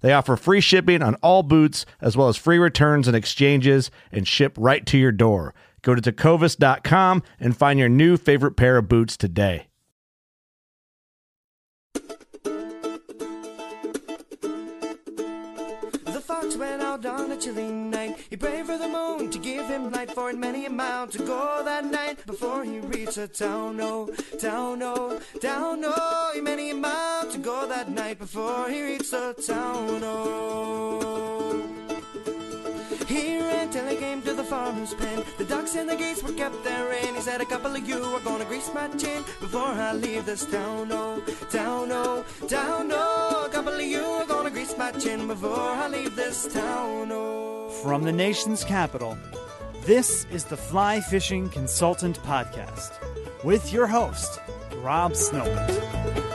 They offer free shipping on all boots, as well as free returns and exchanges, and ship right to your door. Go to tecovas.com and find your new favorite pair of boots today. The fox went out on a chilly night. He prayed for the moon to give him light for it many a mile to go that night before he reached a town. Oh, town, oh, town, oh. He many a mile to go that night before he reached the town. Oh. He ran till he came to the farmer's pen. The ducks and the geese were kept therein. He said, A couple of you are gonna grease my chin before I leave this town. Oh, town, oh, town, oh. A couple of you are gonna grease my chin before I leave this town. Oh. From the nation's capital, this is the Fly Fishing Consultant Podcast with your host, Rob Snowhite.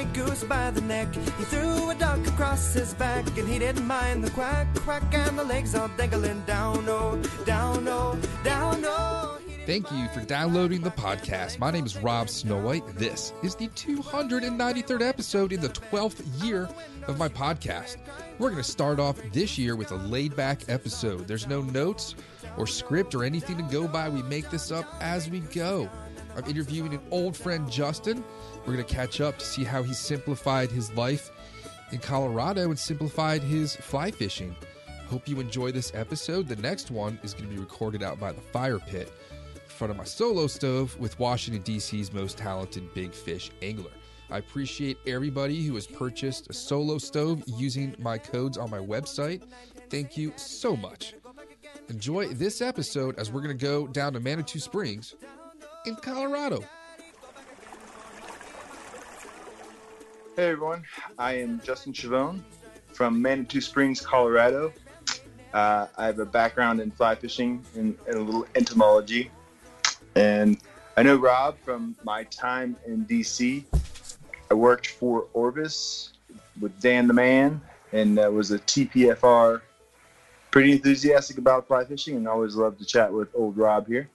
The goose by the neck. He threw a duck across his back, and he didn't mind the quack, quack, and the legs all dangling down, oh, down, oh, down, oh. Thank you for downloading the podcast. My name is Rob Snowhite. This is the 293rd episode in the 12th year of my podcast. We're going to start off this year with a laid back episode. There's no notes or script or anything to go by. We make this up as we go. I'm interviewing an old friend, Justin. We're going to catch up to see how he simplified his life in Colorado and simplified his fly fishing. Hope you enjoy this episode. The next one is going to be recorded out by the fire pit in front of my solo stove with Washington, D.C.'s most talented big fish angler. I appreciate everybody who has purchased a solo stove using my codes on my website. Thank you so much. Enjoy this episode as we're going to go down to Manitou Springs in Colorado. Hey everyone, I am Justin Chavone from Manitou Springs, Colorado. Uh, I have a background in fly fishing and, and a little entomology. And I know Rob from my time in DC. I worked for Orvis with Dan the Man and uh, was a TPFR. Pretty enthusiastic about fly fishing and always love to chat with old Rob here.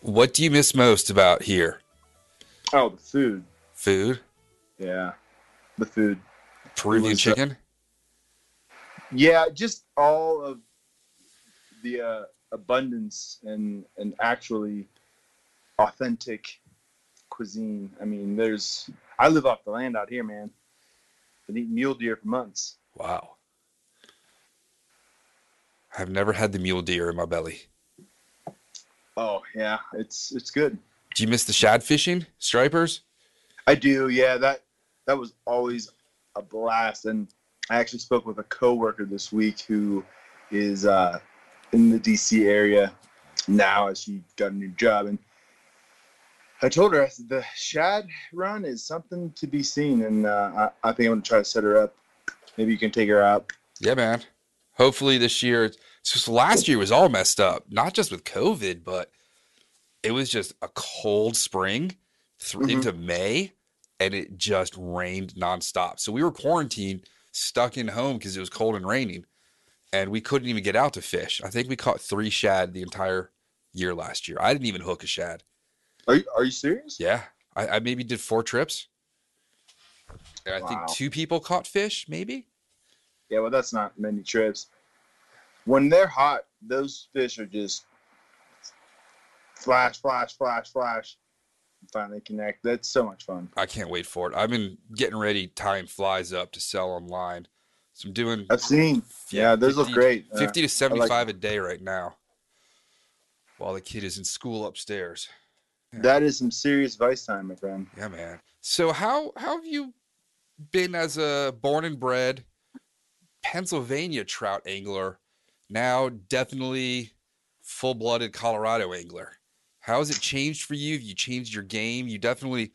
What do you miss most about here? Oh, the food. Food? Yeah, the food. Peruvian was, uh, chicken? Yeah, just all of the uh, abundance and and actually authentic cuisine. I mean, there's I live off the land out here, man. Been eating mule deer for months. Wow. I've never had the mule deer in my belly. Oh yeah, it's it's good. Do you miss the shad fishing? Stripers? I do. Yeah, that that was always a blast. And I actually spoke with a coworker this week who is uh, in the DC area now as she got a new job. And I told her I said the Shad run is something to be seen, and uh, I, I think I'm gonna try to set her up. Maybe you can take her out. Yeah, man. Hopefully this year. Just last year was all messed up, not just with COVID, but it was just a cold spring th- Mhm. into May, and it just rained nonstop. So we were quarantined, stuck in home because it was cold and raining, and we couldn't even get out to fish. I think we caught three shad the entire year last year. I didn't even hook a shad. Are you Are you serious? Yeah, I, I maybe did four trips. And I Wow. think two people caught fish, maybe. Yeah, well, that's not many trips. When they're hot, those fish are just flash, flash, flash, flash. Finally connect. That's so much fun. I can't wait for it. I've been getting ready tying flies up to sell online. So I'm doing I've seen. Yeah, those look great. Uh, 50 to I like 75 a day right now. While the kid is in school upstairs. that is some serious vice time, my friend. Yeah, man. So how how have you been as a born and bred Pennsylvania trout angler, now definitely full-blooded Colorado angler? How has it changed for you? You changed your game? You definitely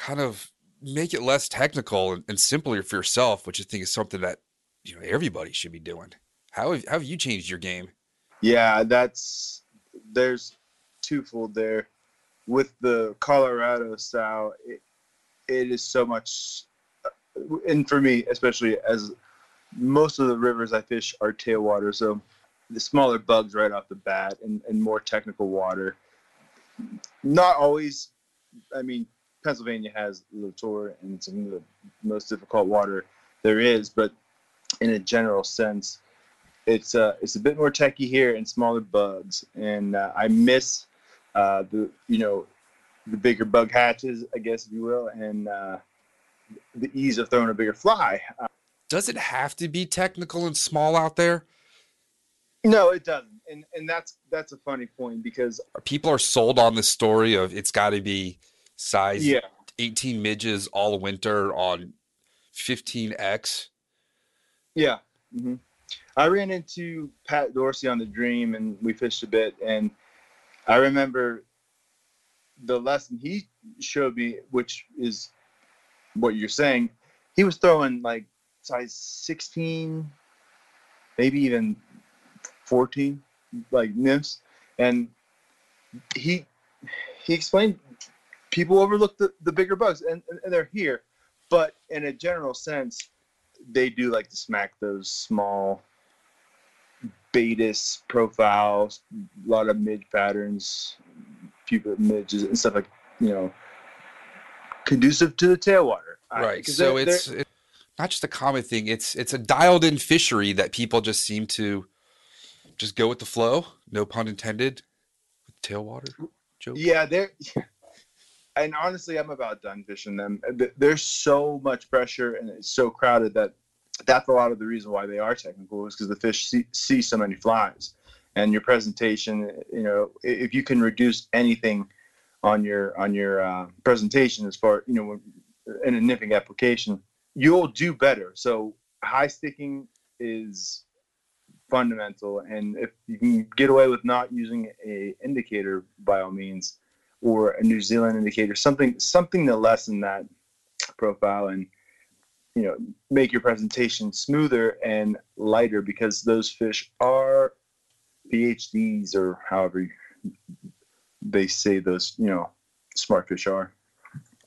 kind of make it less technical and, and simpler for yourself, which I think is something that you know everybody should be doing. How have, how have you changed your game? Yeah, that's there's twofold there. With the Colorado style, it, it is so much, uh, and for me especially, as most of the rivers I fish are tailwater, so the smaller bugs right off the bat and, and more technical water. Not always. I mean, Pennsylvania has LeTort, and some of the most difficult water there is, but in a general sense, it's uh it's a bit more techy here and smaller bugs and uh, i miss uh the you know the bigger bug hatches i guess if you will and uh the ease of throwing a bigger fly Does it have to be technical and small out there? No it doesn't and and that's that's a funny point because people are sold on the story of it's got to be size yeah 18 midges all winter on 15x Yeah. hmm I ran into Pat Dorsey on the Dream, and we fished a bit. And I remember the lesson he showed me, which is what you're saying. He was throwing like size 16, maybe even 14, like nymphs, and he he explained people overlook the, the bigger bugs, and, and they're here, but in a general sense they do like to smack those small Baetis profiles, a lot of midge patterns, pupa midges and stuff like you know, conducive to the tailwater. I- so they're- it's they're- it's not just a common thing it's it's a dialed in fishery that people just seem to just go with the flow no pun intended with tailwater joke yeah, they're. And honestly, I'm about done fishing them. There's so much pressure, and it's so crowded that that's a lot of the reason why they are technical is because the fish see, see so many flies, and your presentation. You know, if you can reduce anything on your on your uh, presentation as far you know in a nipping application, you'll do better. So high sticking is fundamental, and if you can get away with not using a indicator, by all means or a New Zealand indicator, something something to lessen that profile and you know make your presentation smoother and lighter because those fish are PhDs or however they say those you know smart fish are.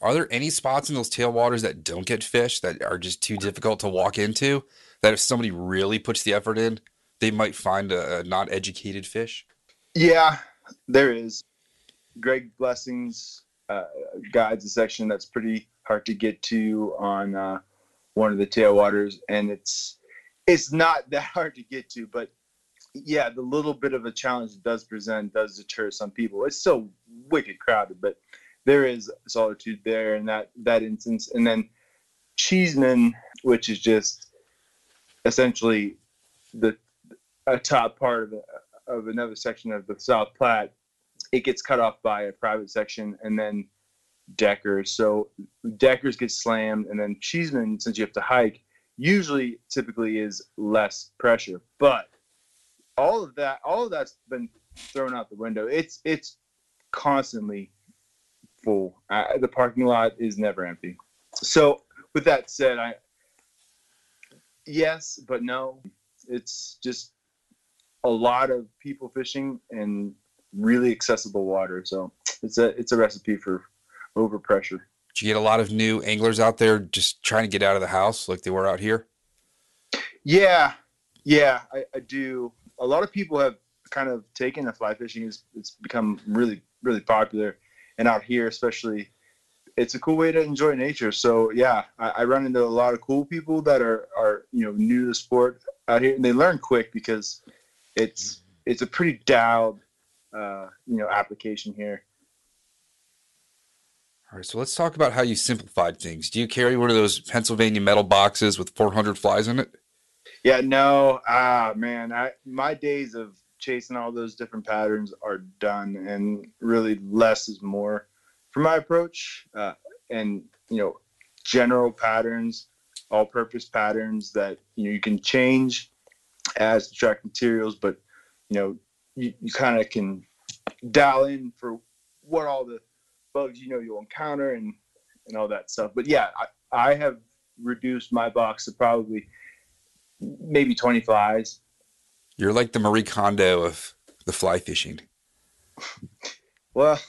are there any spots in those tailwaters that don't get fish that are just too difficult to walk into that if somebody really puts the effort in they might find a, a not educated fish Yeah, there is. Greg Blessings uh, guides a section that's pretty hard to get to on uh, one of the tailwaters, and it's it's not that hard to get to, but yeah, the little bit of a challenge it does present does deter some people. It's so wicked crowded, but there is solitude there in that that instance, and then Cheesman, which is just essentially the a top part of, of another section of the South Platte, it gets cut off by a private section, and then deckers. So deckers get slammed, and then Cheesman, since you have to hike, usually typically is less pressure. But all of that, all of that's been thrown out the window. It's it's constantly full. Uh, the parking lot is never empty. So with that said, I yes, but no. It's just a lot of people fishing and really accessible water. So it's a it's a recipe for overpressure. Do you get a lot of new anglers out there just trying to get out of the house like they were out here? Yeah, yeah, I, I do. A lot of people have kind of taken to fly fishing. It's, it's become really, really popular. And out here, especially, it's a cool way to enjoy nature. So yeah, I, I run into a lot of cool people that are, are, you know, new to the sport out here and they learn quick because it's, it's a pretty dialed, uh, you know, application here. All right, so let's talk about how you simplified things. Do you carry one of those Pennsylvania metal boxes with 400 flies in it? Yeah, no, ah, man, I my days of chasing all those different patterns are done, and really less is more for my approach. Uh, and you know, general patterns, all-purpose patterns that you know you can change as the track materials, but you know, you, you kind of can dial in for what all the bugs you know you'll encounter and and all that stuff. But yeah, I, I have reduced my box to probably maybe 20 flies. You're like the Marie Kondo of the fly fishing. Well,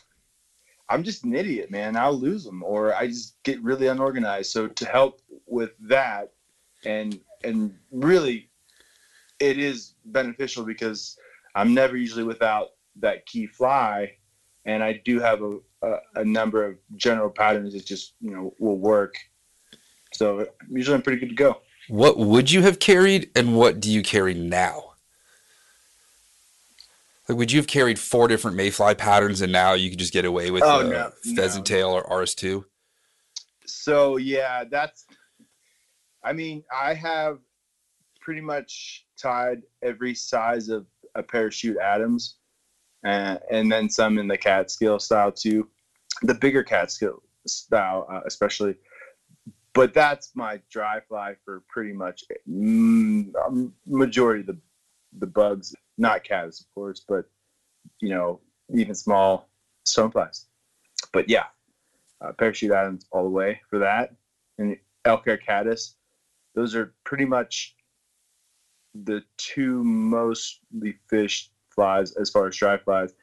I'm just an idiot, man. I'll lose them or I just get really unorganized. So to help with that and and really it is beneficial because I'm never usually without that key fly and I do have a, a, a number of general patterns that just, you know, will work. So usually I'm pretty good to go. What would you have carried and what do you carry now? Like, would you have carried four different mayfly patterns and now you could just get away with Oh, uh, no, pheasant no. tail or RS2? So yeah, that's. I mean, I have pretty much tied every size of a parachute Adams, and and then some in the Catskill style too, the bigger Catskill style uh, especially. But that's my dry fly for pretty much mm, um, majority of the the bugs, not caddis of course, but you know even small stoneflies. But yeah, uh, parachute Adams all the way for that, and elk hair caddis. Those are pretty much the two mostly fished flies as far as dry flies.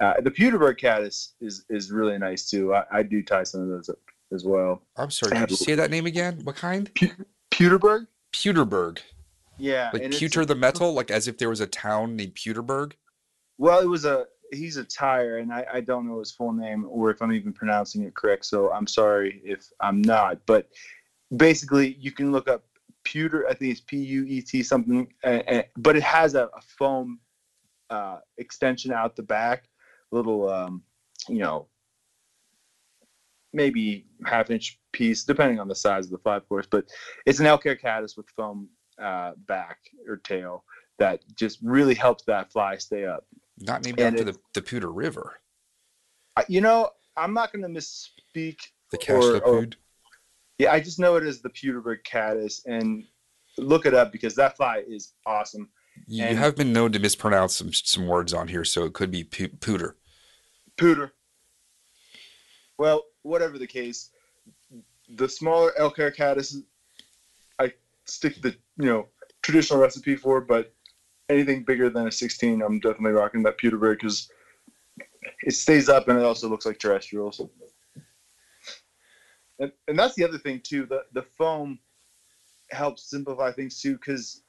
Uh, the Puterbaugh caddis is is really nice too. I, I do tie some of those up as well. I'm sorry, could you say that name again? What kind? Puterbaugh? Puterbaugh. Yeah. Like pewter the metal, like as if there was a town named Pewterberg. Well, it was a he's a tire, and I, I don't know his full name or if I'm even pronouncing it correct. So I'm sorry if I'm not. But basically, you can look up pewter. I think it's P U E T something, uh, uh, but it has a, a foam uh, extension out the back, little um, you know, maybe half inch piece, depending on the size of the fly, of course. But it's an elk hair caddis with foam uh, back or tail that just really helps that fly stay up. Not maybe And after it- the, the Pewter River. You know, I'm not going to misspeak. The Cashta or- Pood. Yeah, I just know it as the Puterbaugh caddis, and look it up because that fly is awesome. You and- have been known to mispronounce some some words on here, so it could be pu- Pooter. Pooter. Well, whatever the case, the smaller elk hair caddis, I stick to the you know traditional recipe for, but anything bigger than a 16, I'm definitely rocking that Puterbaugh because it stays up and it also looks like terrestrials. And, and that's the other thing too. The the foam helps simplify things too because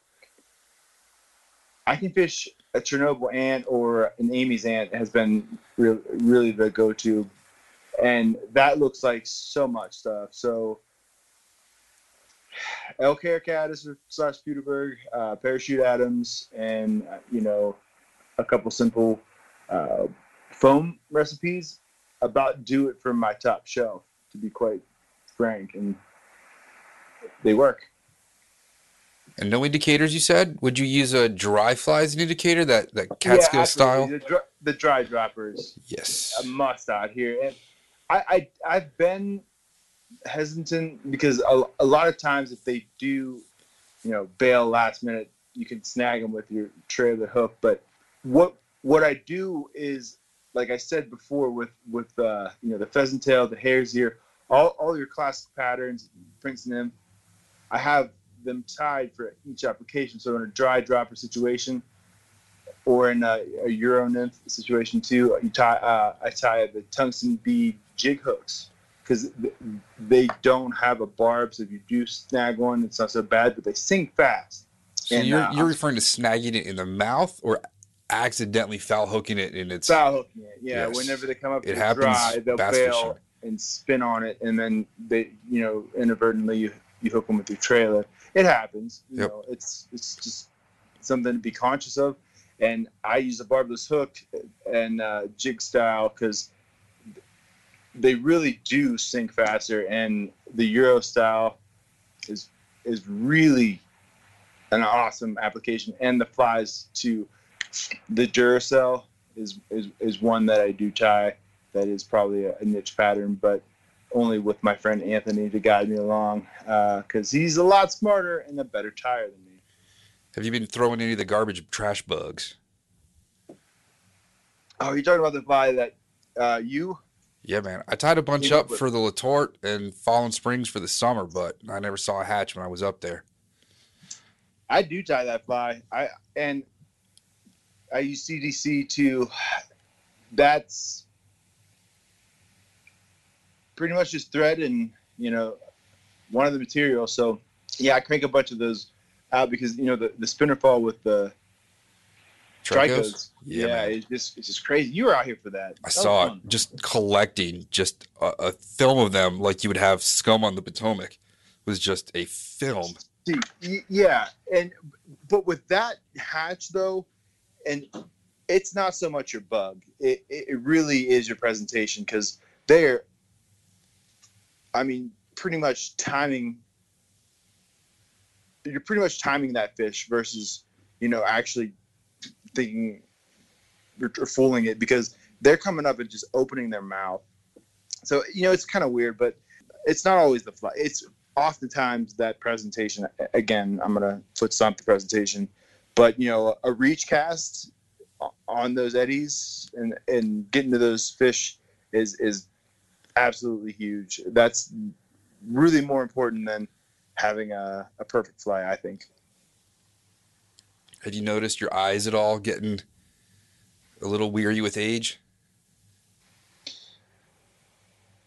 I can fish a Chernobyl ant or an Amy's ant has been re- really the go-to, and that looks like so much stuff. So elk hair caddis slash Puterbaugh, uh, parachute Adams, and uh, you know a couple simple uh, foam recipes about do it for my top shelf. To be quite frank, and they work. And no indicators, you said? Would you use a dry fly as an indicator, that, that Catskill Yeah, style? The, dry, the dry droppers Yes. a must out here. And I, I I've been hesitant because a, a lot of times if they do, you know, bail last minute, you can snag them with your trailer hook. But what what I do is, like I said before, with with uh, you know the pheasant tail, the hare's ear, all all your classic patterns, prints and them, I have them tied for each application. So in a dry dropper situation, or in a, a Euro nymph situation too, you tie uh, I tie the tungsten bead jig hooks because they don't have a barb. So if you do snag one, it's not so bad, but they sink fast. So And, you're uh, you're referring to snagging it in the mouth or accidentally foul hooking it in its Foul hooking it. Yeah, Yes. whenever they come up It happens dry, they'll bass bail fishing. And spin on it, and then they, you know, inadvertently you, you hook them with your trailer. It happens. You Yep. know, it's it's just something to be conscious of. And I use a barbless hook and uh, jig style because they really do sink faster, and the Euro style is is really an awesome application, and the flies to the Duracell is, is is one that I do tie. That is probably a, a niche pattern, but only with my friend Anthony to guide me along because he's a lot smarter and a better tire than me. Have you been throwing any of the garbage trash bugs? Oh, you're talking about the fly that uh, you? Yeah, man. I tied a bunch up for the LeTort and Falling Springs for the summer, but I never saw a hatch when I was up there. I do tie that fly. I and I use CDC too. That's pretty much just thread and you know one of the materials. So yeah, I crank a bunch of those out because you know the the spinner fall with the Tricos? tricos. Yeah, Yeah, it's just it's just crazy. You were out here for that. I That saw it just collecting just a, a film of them like you would have scum on the Potomac. Was just a film. See, yeah, and but with that hatch though, and it's not so much your bug. It it, it really is your presentation because they're, I mean, pretty much timing. You're pretty much timing that fish versus, you know, actually thinking or, fooling it because they're coming up and just opening their mouth. So you know, it's kind of weird, but it's not always the fly. It's oftentimes that presentation again i'm gonna foot stomp the presentation but you know a reach cast on those eddies and and getting to those fish is is absolutely huge that's really more important than having a, a perfect fly i think Had you noticed your eyes at all getting a little weary with age?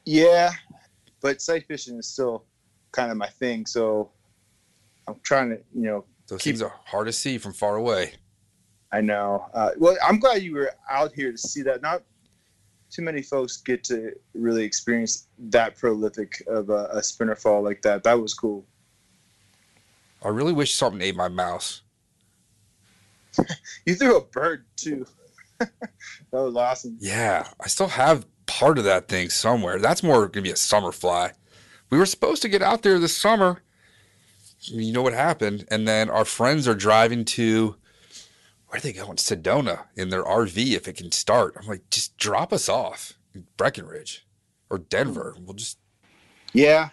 yeah but sight fishing is still kind of my thing so i'm trying to you know Those Keep- things are hard to see from far away. I know. Uh, well, I'm glad you were out here to see that. Not too many folks get to really experience that prolific of a, a spinner fall like that. That was cool. I really wish something ate my mouse. You threw a bird too. that was awesome. Yeah, I still have part of that thing somewhere. That's more going to be a summer fly. We were supposed to get out there this summer. You know what happened? And then our friends are driving to where are they going? Sedona in their RV if it can start. I'm like, just drop us off in Breckenridge or Denver. Hmm. We'll just Yeah.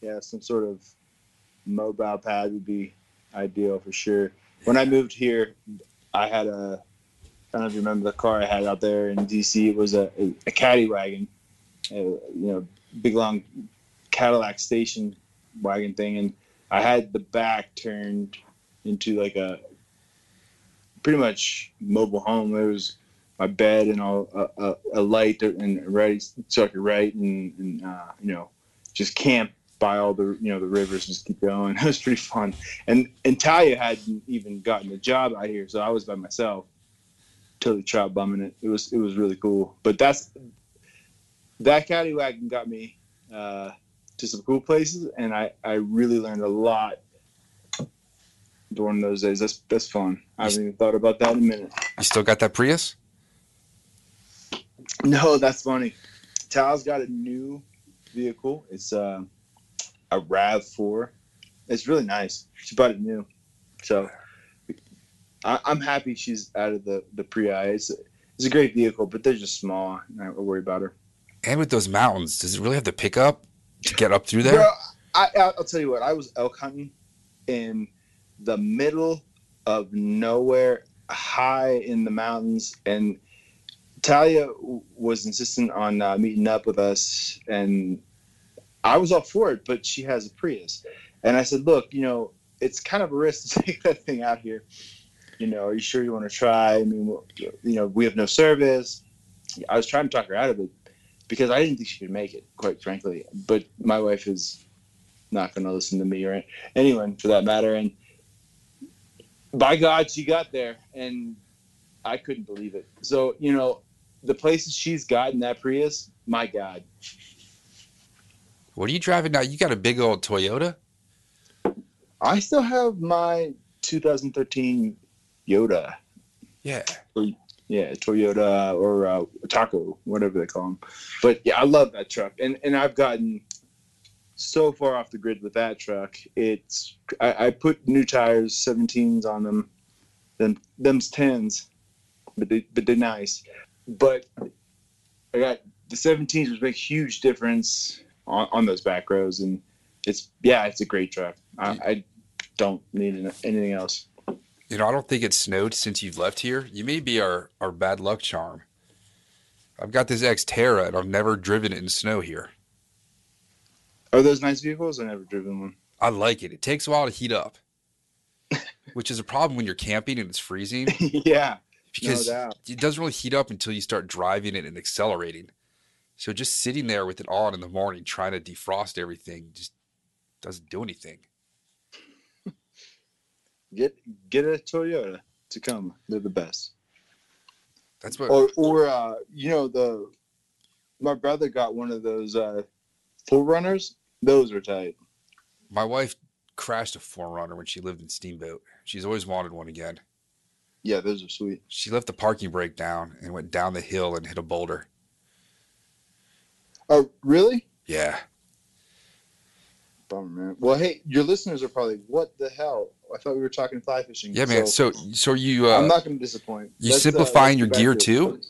Yeah, some sort of mobile pad would be ideal for sure. When I moved here, I had a. I don't know if you remember the car I had out there in DC. It was a, a, a caddy wagon, a, you know, big long Cadillac station wagon thing, and I had the back turned into like a pretty much mobile home. It was my bed and all a, a, a light and ready so I could write and, and uh, you know just camp by all the you know the rivers and just keep going. It was pretty fun. And and Talia hadn't even gotten a job out here, so I was by myself. Totally trout bumming it. It was it was really cool. But that's that caddy wagon got me uh, to some cool places, and I I really learned a lot during those days. That's that's fun. I haven't even thought about that in a minute. you still got that Prius? No, that's funny. Tal's got a new vehicle. It's uh, a Rav Four. It's really nice. She bought it new, so I, I'm happy she's out of the the Prii. It's it's a great vehicle, but they're just small. I don't worry about her. And with those mountains, does it really have to pick up to get up through there? Bro, I, I- I'll tell you what. I was elk hunting in the middle of nowhere, high in the mountains, and Talia was insistent on uh, meeting up with us, and I was all for it. But she has a Prius, and I said, "Look, you know, it's kind of a risk to take that thing out here. You know, are you sure you want to try? I mean, you know, we have no service." I was trying to talk her out of it because I didn't think she could make it, quite frankly. But my wife is not going to listen to me or anyone for that matter. And by God, she got there, and I couldn't believe it. So you know, the places she's gotten that Prius, my God. What are you driving now? You got a big old Toyota? I still have my 2013 Yoda. Yeah. Yeah, Toyota or uh, Taco, whatever they call them. But yeah, I love that truck, and and I've gotten so far off the grid with that truck. It's I, I put new tires, 17s on them, them them's 10s, but they but they're nice. But I got the 17s, which make huge difference on, on those back rows, and it's yeah, it's a great truck. I, I don't need anything else. You know, I don't think it's snowed since you've left here. You may be our, our bad luck charm. I've got this Xterra and I've never driven it in snow here. Are those nice vehicles? I never driven one. I like it. It takes a while to heat up, which is a problem when you're camping and it's freezing yeah. because doubt. it doesn't really heat up until you start driving it and accelerating. So just sitting there with it on in the morning trying to defrost everything just doesn't do anything. Get get a Toyota Tacoma. They're the best. That's what Or or uh, you know the my brother got one of those uh, 4Runners. Those are tight. my wife crashed a 4Runner when she lived in Steamboat. She's always wanted one again. Yeah, those are sweet. She left the parking brake down and went down the hill and hit a boulder. Oh, really? Yeah. Bummer, man. Well, hey, your listeners are probably what the hell? I thought we were talking fly fishing. Yeah, man. So, so are you I'm uh, not going to disappoint. you Let's, uh, simplifying your gear too?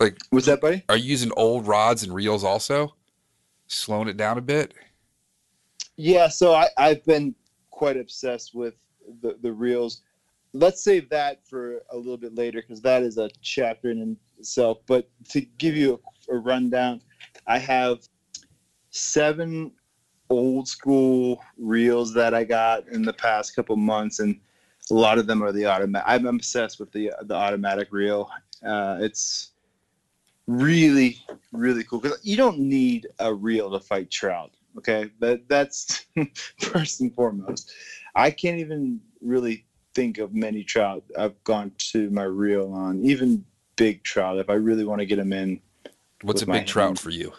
like was that, buddy? are you using old rods and reels also? Slowing it down a bit? Yeah, so I, I've been quite obsessed with the, the reels. Let's save that for a little bit later because that is a chapter in itself. But to give you a, a rundown, I have seven old school reels that I got in the past couple months, and a lot of them are the automatic. I'm obsessed with the the automatic reel. Uh, it's really really cool because you don't need a reel to fight trout okay that that's first and foremost i can't even really think of many trout i've gone to my reel on even big trout if i really want to get them in What's a big trout hand. for you?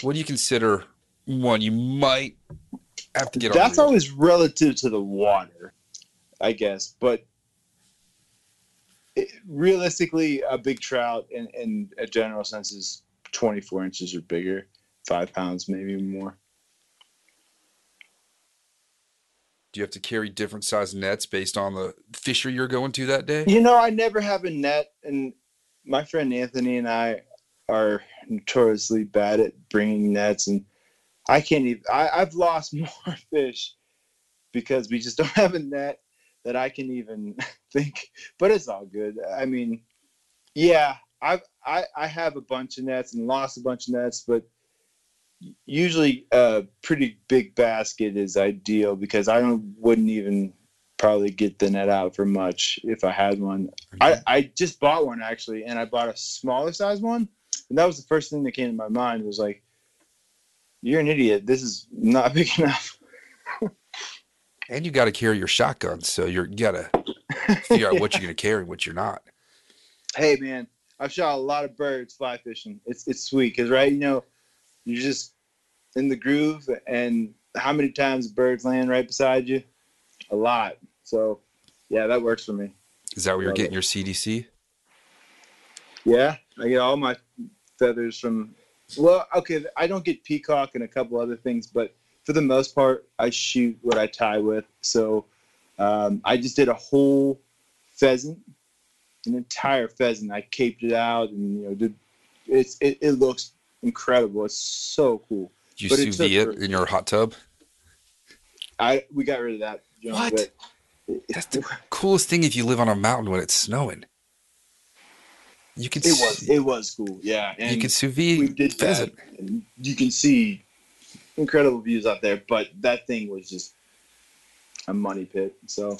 What do you consider one you might have to get that's always relative to the water i guess but it, realistically a big trout in, in a general sense is 24 inches or bigger five pounds maybe more Do you have to carry different size nets based on the fisher you're going to that day? You know, I never have a net, and my friend Anthony and I are notoriously bad at bringing nets, and I can't even. I, I've lost more fish because we just don't have a net that I can even think. But it's all good. I mean, yeah, I've I I have a bunch of nets and lost a bunch of nets, but usually a pretty big basket is ideal because I don't wouldn't even probably get the net out for much if I had one. I, I just bought one actually, and I bought a smaller size one, and that was the first thing that came to my mind was like, "You're an idiot. This is not big enough." And you got to carry your shotgun, so you're you got to figure out what you're going to carry what you're not. hey man, I've shot a lot of birds fly fishing. It's it's sweet because right, you know, you're just in the groove, and how many times birds land right beside you? A lot. So, yeah, that works for me. Is that where you're getting it. your CDC? Yeah, I get all my feathers from. Well, okay, I don't get peacock and a couple other things, but for the most part, I shoot what I tie with. So um, I just did a whole pheasant, an entire pheasant. I caped it out, and you know, did it's it, it looks incredible. It's so cool. Did you But sous it vide it in your hot tub? I we got rid of that. junk, What? That's the coolest thing if you live on a mountain when it's snowing. You can It was it was cool. Yeah, and you can sous we vide did pheasant. You can see incredible views out there, but that thing was just a money pit. So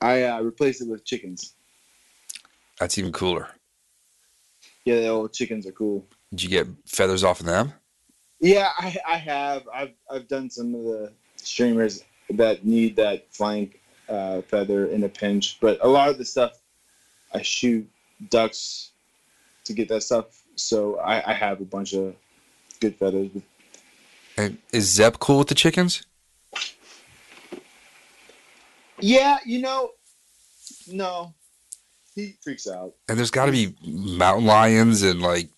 I uh, replaced it with chickens. That's even cooler. Yeah, the old chickens are cool. Did you get feathers off of them? Yeah, I, I have. I've I've done some of the streamers that need that flank uh, feather in a pinch, but a lot of the stuff I shoot ducks to get that stuff. So I, I have a bunch of good feathers. And is Zep cool with the chickens? Yeah, you know, no, he freaks out. And there's got to be mountain lions and like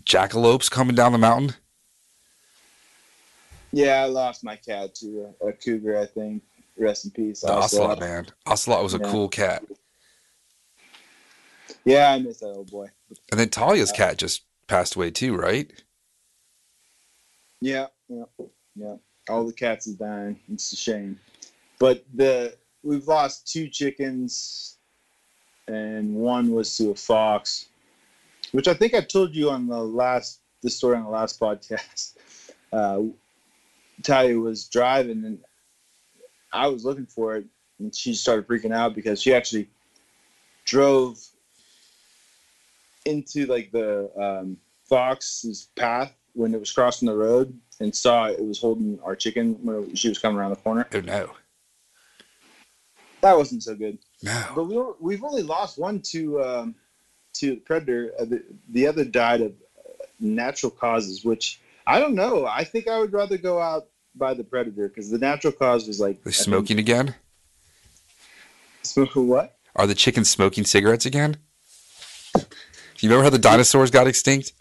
jackalopes coming down the mountain. Yeah, I lost my cat to a, a cougar. I think. Rest in peace. The ocelot, Ocelot. man. Ocelot was a Yeah. cool cat. Yeah, I miss that old boy. And then Talia's uh, cat just passed away too, right? Yeah, yeah, yeah. All the cats are dying. It's a shame. But the we've lost two chickens, and one was to a fox, which I think I told you on the last the story on the last podcast. Uh, Talia was driving, and I was looking for it, and she started freaking out because she actually drove into like the um, fox's path when it was crossing the road and saw it was holding our chicken when she was coming around the corner. Oh no, That wasn't so good. no. But we were, we've only lost one to um, to predator. Uh, the, the other died of uh, natural causes, which I don't know. I think I would rather go out by the predator because the natural cause was like I think- smoking again? Smoke what? Are the chickens smoking cigarettes again? You remember how the dinosaurs got extinct?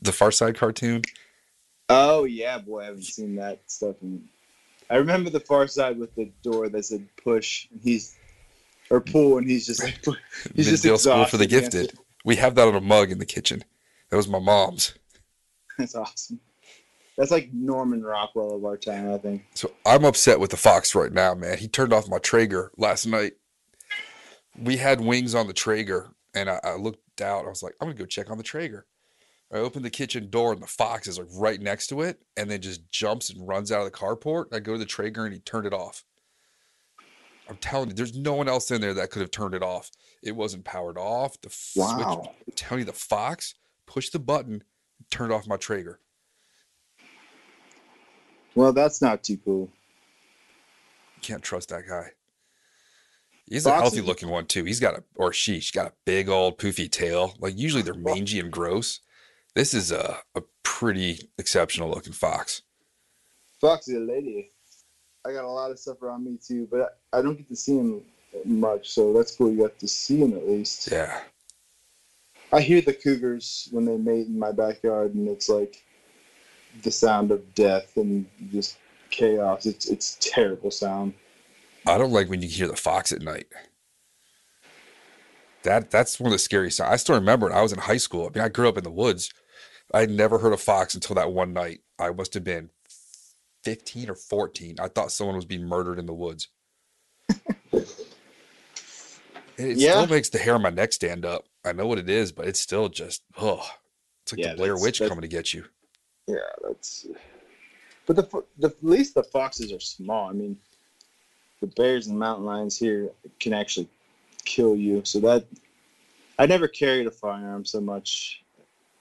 The Far Side cartoon. Oh yeah, boy, I haven't seen that stuff. In, I remember the Far Side with the door that said push, and he's or pull, and he's just like he's just Middle school for the gifted. We have that on a mug in the kitchen. That was my mom's. That's awesome. That's like Norman Rockwell of our time, I think. So I'm upset with the fox right now, man. He turned off my Traeger last night. We had wings on the Traeger, and I, I looked out. I was like, I'm gonna go check on the Traeger. I opened the kitchen door, and the fox is like right next to it, and then just jumps and runs out of the carport. I go to the Traeger, and he turned it off. I'm telling you, there's no one else in there that could have turned it off. It wasn't powered off. The f- switch, Wow. I'm telling you, the fox pushed the button, turned off my Traeger. Well, that's not too cool. Can't trust that guy. He's a healthy looking one too. He's got a or she, she's got a big old poofy tail. Like usually they're mangy and gross. This is a, a pretty exceptional looking fox. Foxy a lady. I got a lot of stuff around me too, but I I don't get to see him much, so that's cool. You got to see him at least. Yeah. I hear the cougars when they mate in my backyard, and it's like the sound of death and just chaos. It's it's terrible sound. I don't like when you hear the fox at night. That that's one of the scariest. Sounds. I still remember when I was in high school. I mean, I grew up in the woods. I had never heard a fox until that one night. I must have been 15 or 14. I thought someone was being murdered in the woods. It Yeah. still makes the hair on my neck stand up. I know what it is, but it's still just, oh, it's like Yeah, the Blair Witch coming to get you. Yeah, that's. But the, the at least the foxes are small. I mean, the bears and mountain lions here can actually kill you. So that I never carried a firearm so much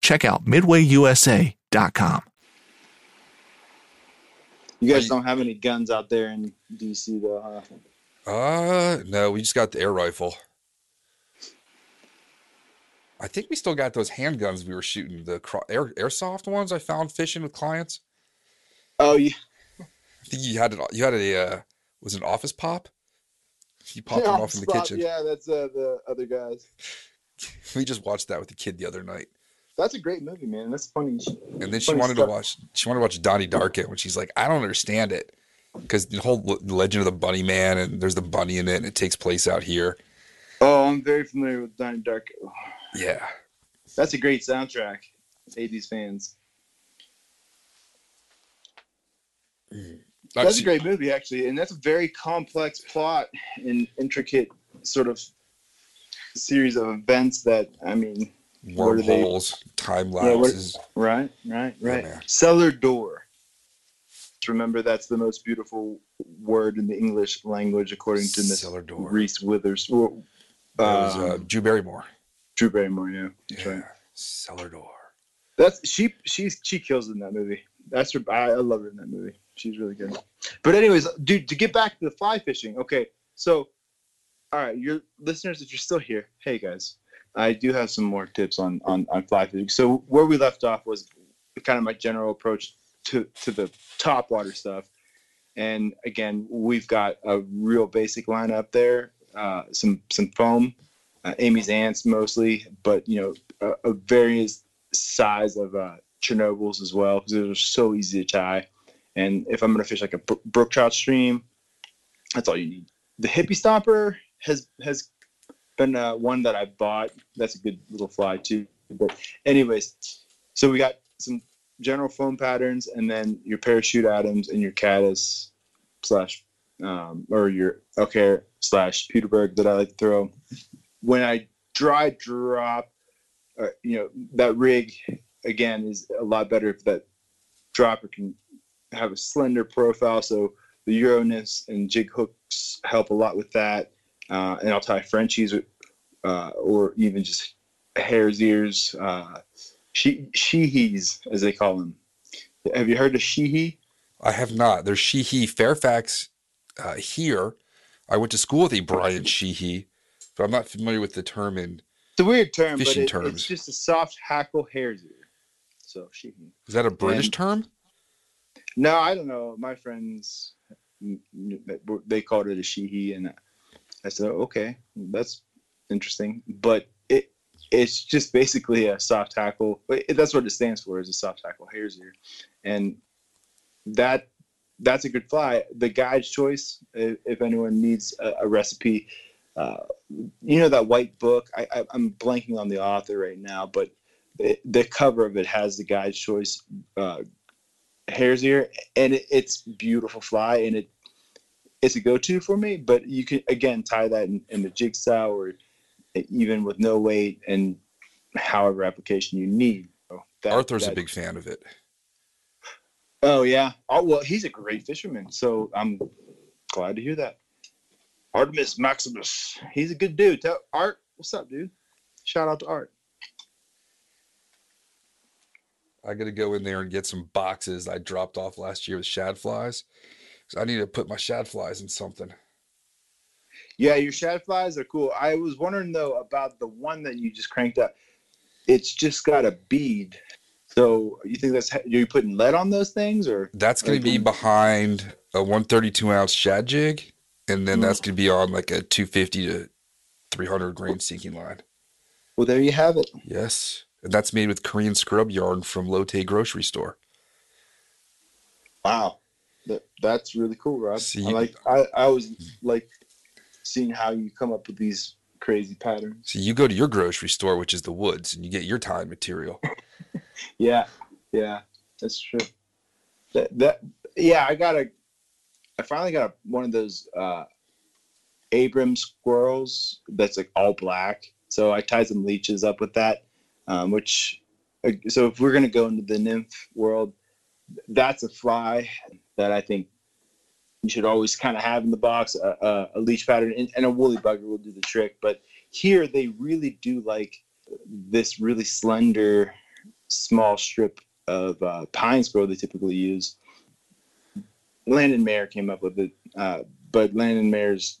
check out midwayusa.com. You guys don't have any guns out there in DC though, huh? Uh, no, we just got the air rifle. I think we still got those handguns we were shooting, the cro- air, airsoft ones I found fishing with clients. Oh yeah, I think you had it. You had a uh, was an office pop. You popped them off in the Spot- kitchen. Yeah, that's uh, the other guys. We just watched that with the kid the other night, That's a great movie, man. That's funny. and then she wanted stuff. to watch. She wanted to watch Donnie Darko, and she's like, "I don't understand it," because the whole Legend of the Bunny Man, and there's the bunny in it, and it takes place out here. Oh, I'm very familiar with Donnie Darko. Yeah, That's a great soundtrack. 80s fans. Mm. That's a great movie, actually, and that's a very complex plot and intricate sort of series of events that I mean, what are they- wormholes, time Yeah, what- lapses. right, right, Yeah, right. Cellar door. Remember, that's the most beautiful word in the English language, according to Miss Cellar door. Reese Withers. Well, was uh, um, Drew Barrymore. Drew Barrymore. Yeah, that's Yeah, right. cellar door. That's she. She's she kills in that movie. That's her. I, I love her in that movie. She's really good. But anyways, dude, to get back to the fly fishing. Okay, so all right, your listeners, if you're still here, hey guys, I do have some more tips on on on fly fishing. So where we left off was kind of my general approach to to the top water stuff. And again, we've got a real basic lineup there. Uh, some some foam, uh, Amy's ants mostly, but you know, a, a various size of uh, Chernobyls as well because they're so easy to tie. And if I'm gonna fish like a brook trout stream, that's all you need. The hippie stomper has has been uh, one that I bought. That's a good little fly too. But anyways, so we got some general foam patterns, and then your parachute Adams and your caddis slash um, or your okay slash Puterbaugh that I like to throw. When I dry drop, uh, you know that rig again is a lot better if that dropper can have a slender profile. So the Euroness and jig hooks help a lot with that. Uh, and I'll tie Frenchies uh, or even just hare's ears, uh, she sheehees as they call them. Have you heard of sheehee? I have not. There's Sheehy Fairfax uh, here. I went to school with a Brian Sheehy, but I'm not familiar with the term in. It's a weird term, but Fishing it, terms. it's just a soft hackle hare's ear. So sheehee. Is that a British And- term? No, I don't know. My friends, they called it a sheehee, and I said, "Oh, "Okay, that's interesting." But it it's just basically a soft hackle. It- That's what it stands for, is a soft hackle hare's ear, and that that's a good fly. The guide's choice, if, if anyone needs a, a recipe, uh, you know that white book. I, I, I'm blanking on the author right now, but the, the cover of it has the guide's choice. Uh, hare's ear and it, it's beautiful fly and it it's a go-to for me but you can again tie that in, in the jigsaw or even with no weight and however application you need. So that- Arthur's a big fan of it. oh yeah. Oh well he's a great fisherman so i'm glad to hear that. Artemis maximus. He's a good dude. Tell, art what's up dude? Shout out to art. I got to go in there and get some boxes I dropped off last year with shad flies. I need to put my shad flies in something. Yeah, your shad flies are cool. I was wondering though about the one that you just cranked up. It's just got a bead. So you think that's you're you putting lead on those things or? That's going to be behind a 132 ounce shad jig, and then Mhm. that's going to be on like a 250 to 300 grain sinking line. Well, there you have it. Yes, and that's made with Korean scrub yarn from Lotte grocery store. Wow, that, that's really cool, Rob. See, I like I, I always like seeing how you come up with these crazy patterns. So you go to your grocery store, which is the woods, and you get your tie material. Yeah, yeah, that's true. That that yeah, I got a. I finally got a, one of those uh, Abert's squirrels that's like all black. So I tied some leeches up with that, um, which. uh, So if we're gonna go into the nymph world, that's a fly that I think you should always kind of have in the box. A, a, a leech pattern and, and a woolly bugger will do the trick. But here they really do like this really slender small strip of uh, pine squirrel they typically use. Landon Mayer came up with it, uh, but Landon Mayer's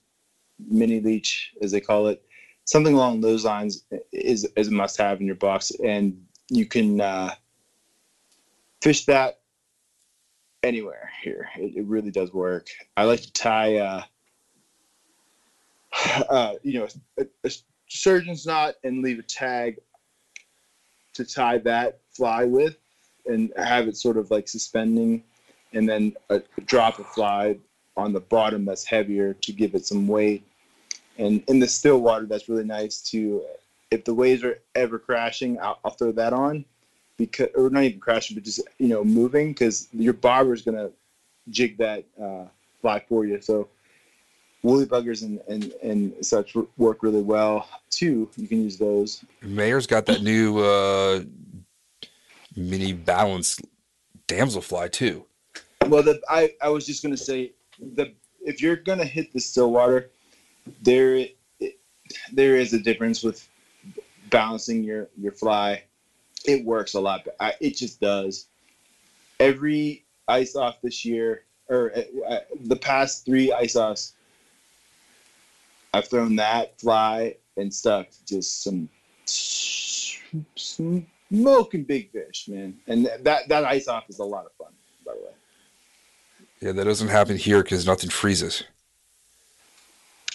mini leech, as they call it, something along those lines is is a must have in your box, and you can uh, fish that anywhere here. It, it really does work. I like to tie, uh, uh, you know, a, a surgeon's knot and leave a tag to tie that fly with, and have it sort of like suspending, and then a, drop a fly on the bottom that's heavier to give it some weight. And in the still water, that's really nice to. If the waves are ever crashing, I'll, I'll throw that on because or not even crashing, but just you know moving because your bobber is gonna jig that uh, fly for you. So woolly buggers and, and and such work really well too. You can use those. Mayer's got that new uh, mini balance damselfly fly too. Well, the, I I was just gonna say the if you're gonna hit the still water, there it, there is a difference with balancing your your fly it works a lot. I, it just does. Every ice off this year, or uh, uh, the past three ice offs, I've thrown that fly and stuck just some smoking big fish, man. And that that ice off is a lot of fun, by the way. Yeah, that doesn't happen here because nothing freezes.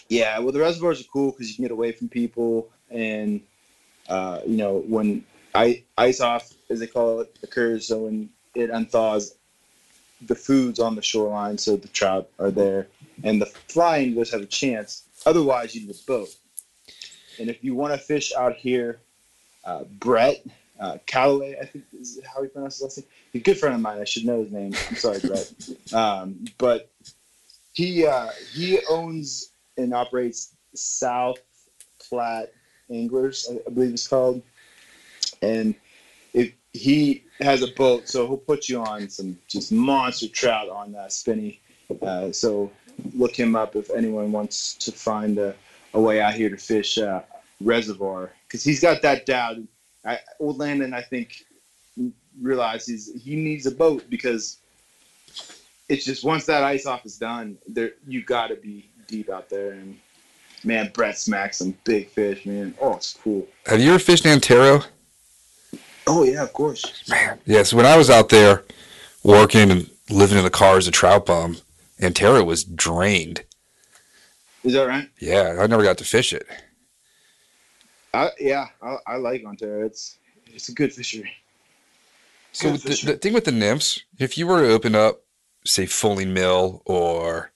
Yeah, well, the reservoirs are cool because you can get away from people, and uh, you know when ice off, as they call it, occurs so when it unthaws, the food's on the shoreline, so the trout are there, and the flying anglers have a chance. Otherwise, you need a boat. And if you want to fish out here, uh, Brett uh, Calloway, I think is how he pronounces his last name. He's a good friend of mine. I should know his name. I'm sorry, Brett. Um, but he uh, he owns and operates South Platte Anglers, I, I believe it's called and if he has a boat, so he'll put you on some just monster trout on that Spinney. Uh, so look him up if anyone wants to find a, a way out here to fish uh, reservoir because he's got that down. I, old Landon, I think, realizes he needs a boat because it's just once that ice off is done, there you got to be deep out there and man, Brett smacks some big fish, man. Oh, it's cool. Have you ever fished Antero? Oh yeah, of course. Man, yes. When I was out there working and living in the car as a trout bum, Antero was drained. Is that right? Yeah, I never got to fish it. I, yeah, I, I like Antero. It's it's a good fishery. So good the, fishery. the thing with the nymphs, if you were to open up, say, Fulling Mill or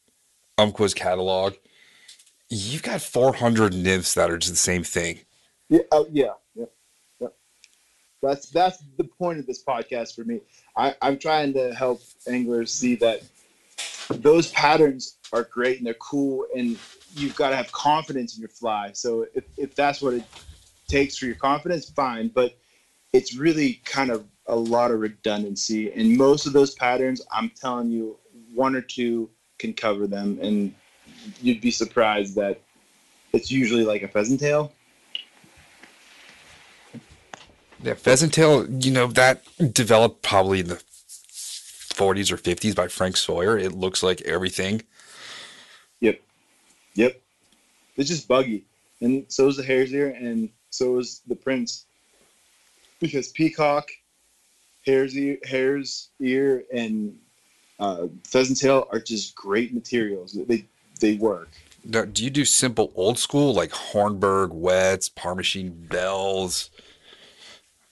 Umpqua's catalog, you've got 400 nymphs that are just the same thing. Yeah, uh, yeah, yeah. That's that's the point of this podcast for me. I, I'm trying to help anglers see that those patterns are great and they're cool, and you've got to have confidence in your fly. So if, if that's what it takes for your confidence, fine. But it's really kind of a lot of redundancy, and most of those patterns, I'm telling you, one or two can cover them, and you'd be surprised that it's usually like a pheasant tail Yeah, pheasant tail, you know, that developed probably in the 40s or 50s by Frank Sawyer. It looks like everything. Yep. Yep. It's just buggy. And so is the hare's ear, and so is the prince. Because peacock, hare's ear, hare's ear and uh, pheasant tail are just great materials. They they work. Now, do you do simple old school like Hornberg, Wets, Parmachene bells?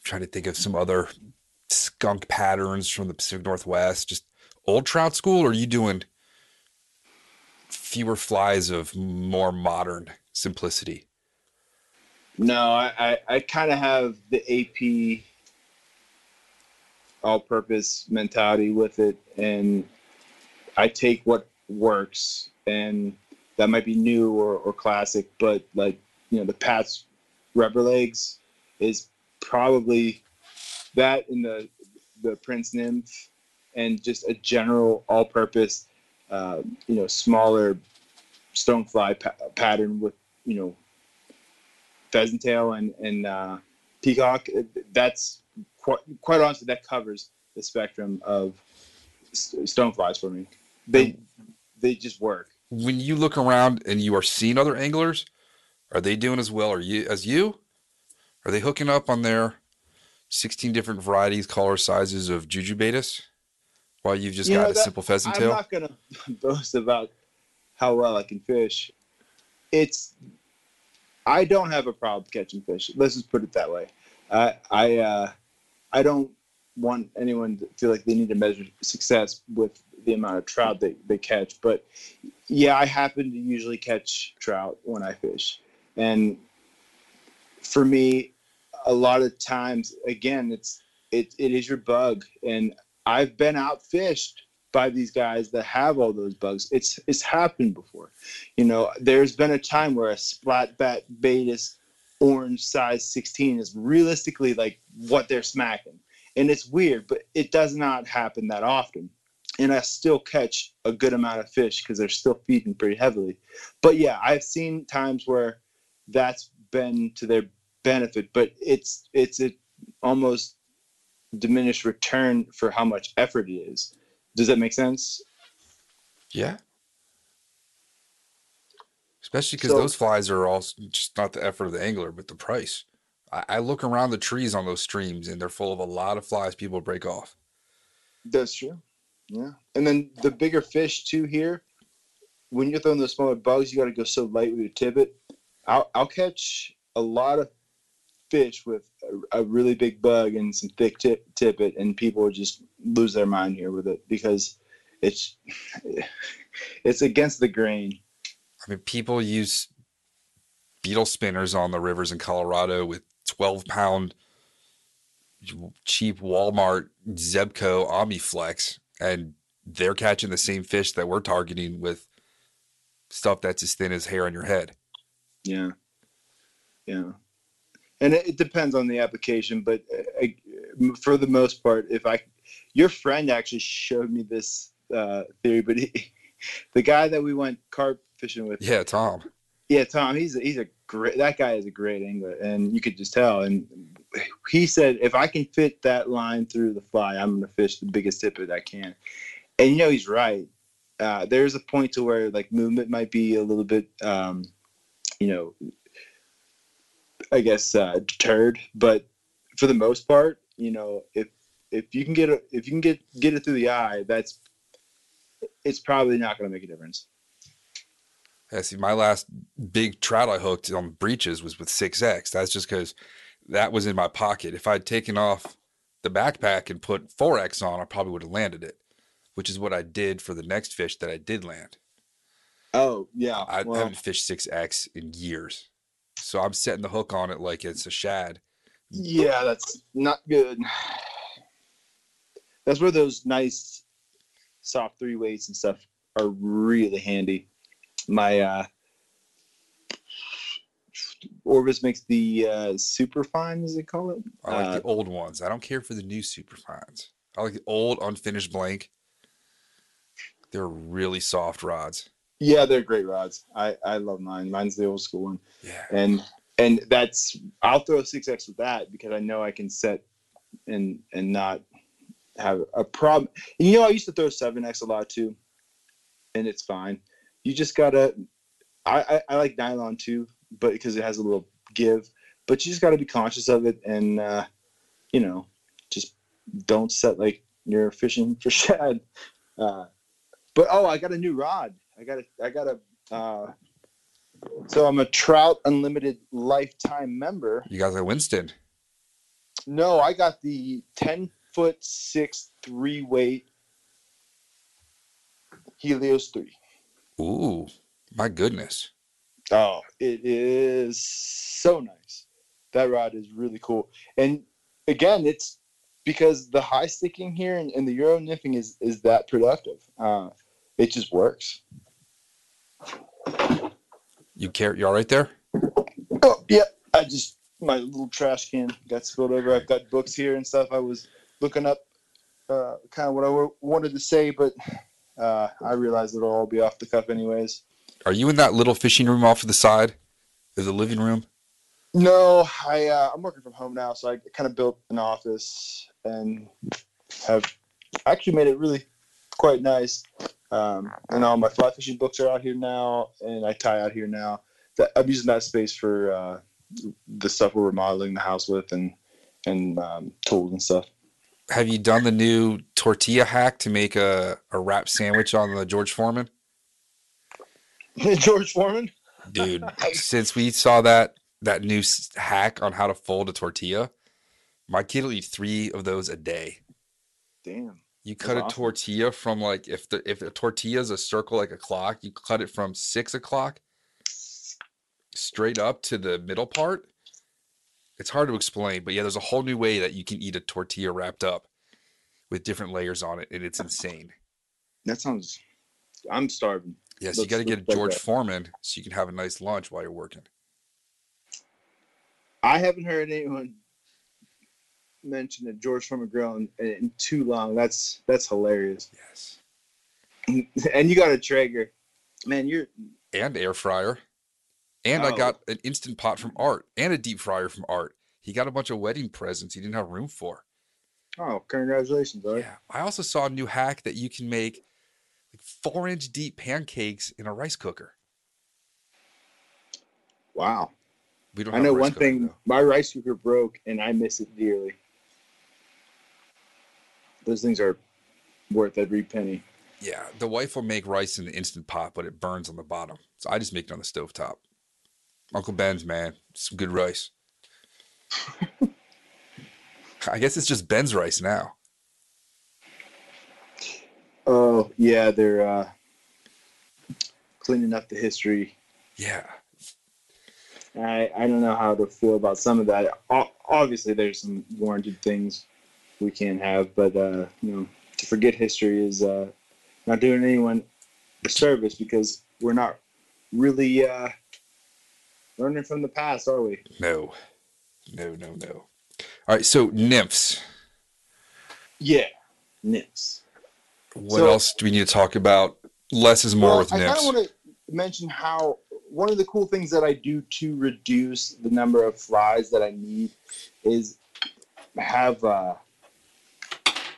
Trying to think of some other skunk patterns from the Pacific Northwest. Just old trout school, or are you doing fewer flies of more modern simplicity? No, I, I, I kind of have the AP all purpose mentality with it. And I take what works. And that might be new or, or classic, but like, you know, the Pat's rubber legs is probably that in the the Prince Nymph and just a general all-purpose, uh, you know, smaller stonefly pa- pattern with you know pheasant tail and and uh, peacock. That's quite quite honestly that covers the spectrum of stoneflies for me. They they just work. When you look around and you are seeing other anglers, Are they doing as well? Are you as you? Are they hooking up on their 16 different varieties, color sizes of Juju Baetis While you've just You got know, a that- simple pheasant tail? I'm not gonna boast about how well I can fish. It's I don't have a problem catching fish. Let's just put it that way. I I uh, I don't want anyone to feel like they need to measure success with the amount of trout they, they catch. But yeah, I happen to usually catch trout when I fish. And for me, a lot of times, again, it's it, it is your bug. And I've been outfished by these guys that have all those bugs. It's it's happened before. You know, there's been a time where a splat bat Baetis orange size 16 is realistically like what they're smacking. And it's weird, but it does not happen that often. And I still catch a good amount of fish because they're still feeding pretty heavily. But yeah, I've seen times where that's been to their benefit, but it's it's a almost diminished return for how much effort it is. Does that make sense? Yeah. Especially because So- those flies are all just not the effort of the angler, but the price. I, I look around the trees on those streams and they're full of a lot of flies people break off. That's true. Yeah. And then the bigger fish too here, when you're throwing those smaller bugs, you got to go so light with your tippet. I'll, I'll catch a lot of fish with a, a really big bug and some thick tip, tippet, and people just lose their mind here with it because it's it's against the grain. I mean, people use beetle spinners on the rivers in Colorado with 12 pound cheap Walmart Zebco Omniflex, and they're catching the same fish that we're targeting with stuff that's as thin as hair on your head. Yeah. Yeah. And it, it depends on the application, but uh, I, for the most part, if I, your friend actually showed me this uh, theory, but he, the guy that we went carp fishing with, Yeah, Tom. yeah, Tom, he's a, he's a great, that guy is a great angler, and you could just tell. And he said, if I can fit that line through the fly, I'm gonna fish the biggest tippet I can. And you know, he's right. Uh, there's a point to where like movement might be a little bit, um, you know, I guess uh, deterred. But for the most part, you know, if if you can get a, if you can get get it through the eye, that's it's probably not going to make a difference. Yeah, see, my last big trout I hooked on Breeches was with 6X. That's just because that was in my pocket. If I'd taken off the backpack and put 4X on, I probably would have landed it, which is what I did for the next fish that I did land. Oh yeah, I well, haven't fished 6X in years. So I'm setting the hook on it like it's a shad. yeah, that's not good. That's where those nice soft three weights and stuff are really handy. My uh Orvis makes the uh super fine, as they call it. I like Uh, the old ones. I don't care for the new superfines. I like the old unfinished blank. They're really soft rods. Yeah, they're great rods. I I love mine. Mine's the old school one. Yeah. and and that's I'll throw six X with that because I know I can set and and not have a problem. You know, I used to throw seven X a lot too, and it's fine. You just gotta. I, I I like nylon too, but because it has a little give, but you just gotta be conscious of it and uh, you know just don't set like you're fishing for shad. Uh, but oh, I got a new rod. I got a I got a. Uh, so I'm a Trout Unlimited lifetime member. You guys like Winston. No, I got the 10 foot six three weight Helios 3. Ooh, my goodness. Oh, it is so nice. That rod is really cool. And again, it's because the high sticking here and, and the Euro nymphing is, is that productive. Uh, it just works. You care? You all right there? Oh, yeah. I just, my little trash can got spilled over. I've got books here and stuff. I was looking up uh, kind of what I wanted to say, but uh, I realized it'll all be off the cuff anyways. Are you in that little fishing room off to the side? Is the living room? No, I uh, I'm working from home now, so I kind of built an office and have actually made it really quite nice. Um, and all my fly fishing books are out here now, and I tie out here now. that I'm using that space for uh, the stuff we're remodeling the house with and and um, tools and stuff. Have you done the new tortilla hack to make a, a wrap sandwich on the George Foreman? George Foreman. Dude, since we saw that that new hack on how to fold a tortilla, my kid will eat three of those a day. Damn. You cut a tortilla from like if the if a tortilla is a circle like a clock, you cut it from six o'clock straight up to the middle part. It's hard to explain, but yeah, there's a whole new way that you can eat a tortilla wrapped up with different layers on it, and it's insane. That sounds. I'm starving. Yes, you got to get a like George that. Foreman so you can have a nice lunch while you're working. I haven't heard anyone mention a George Foreman grill in, in too long. That's that's hilarious. Yes, and you got a Traeger, man. You're and air fryer, and I Oh. got an instant pot from Art and a deep fryer from Art. He got a bunch of wedding presents he didn't have room for. oh, congratulations, bud. Yeah. I also saw a new hack that you can make like four inch deep pancakes in a rice cooker. Wow. We don't I know one cooker, thing. though. My rice cooker broke, and I miss it dearly. Those things are worth every penny. Yeah, the wife will make rice in the instant pot, but it burns on the bottom. So I just make it on the stove top. Uncle Ben's, man, some good rice. I guess it's just Ben's rice now. Oh yeah, they're uh, cleaning up the history. Yeah. I I don't know how to feel about some of that. O- Obviously, there's some warranted things we can't have, but uh, you know, to forget history is uh, not doing anyone a service because we're not really uh, learning from the past, are we? No. No, no, no. All right, so nymphs. Yeah, nymphs. What So- else do we need to talk about? Less is more Well, with I kind of want to mention how one of the cool things that I do to reduce the number of flies that I need is have uh,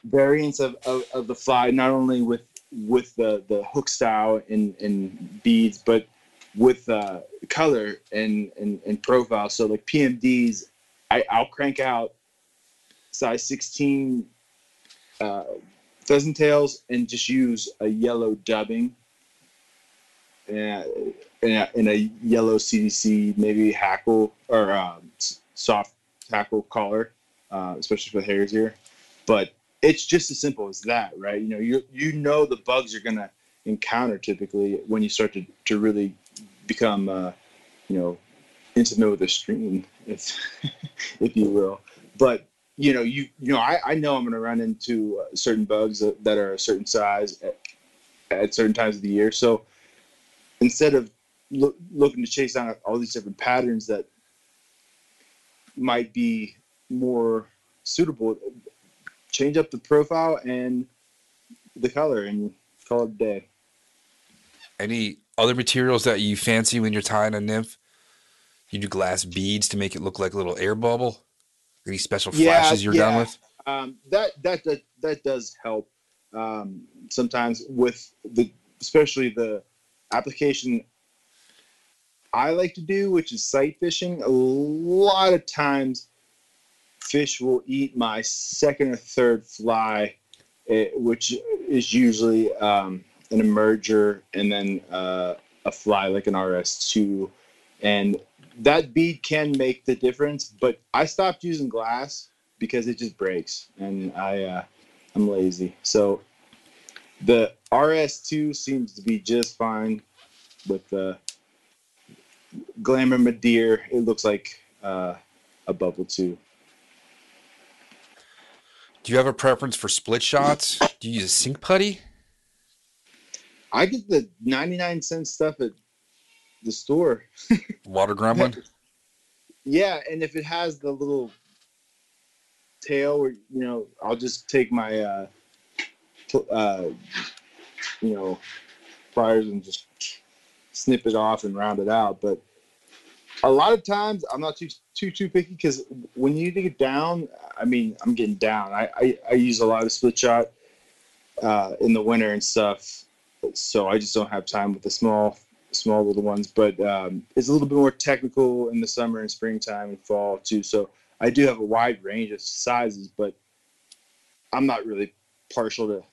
variants of, of, of the fly, not only with with the, the hook style and, and beads, but with uh, color and, and, and profile. So like PMDs, I, I'll crank out size 16 uh, pheasant tails and just use a yellow dubbing and a, in a yellow CDC, maybe hackle or um, soft hackle collar, uh, especially for the hairs here. But it's just as simple as that, right? You know, you you know the bugs you're gonna encounter typically when you start to, to really become, uh, you know, intimate with the stream, if if you will. But you know, you you know, I, I know I'm gonna run into uh, certain bugs that, are a certain size at, at certain times of the year. So instead of look, looking to chase down all these different patterns that might be more suitable, change up the profile and the color and call it day. Any other materials that you fancy when you're tying a nymph? You do glass beads to make it look like a little air bubble. Any special Yeah, flashes you're done with? um, that, that that that does help um, sometimes with the especially the application I like to do, which is sight fishing. A lot of times, fish will eat my second or third fly, eh, which is usually um, an emerger and then uh, a fly like an RS2, and that bead can make the difference. But I stopped using glass because it just breaks, and I uh, I'm lazy. So the RS2 seems to be just fine with the Glamour Madeira. It looks like uh, a bubble too. Do you have a preference for split shots? Do you use a sink putty? I get the 99 cent stuff at the store. Water gremlin? Yeah, and if it has the little tail, or you know, I'll just take my, uh, uh, you know, pliers and just snip it off and round it out. But a lot of times, I'm not too too too picky because when you need to get down, I mean, I'm getting down. I I, I use a lot of split shot uh, in the winter and stuff, so I just don't have time with the small small little ones, but um, it's a little bit more technical in the summer and springtime and fall too. So I do have a wide range of sizes, but I'm not really partial to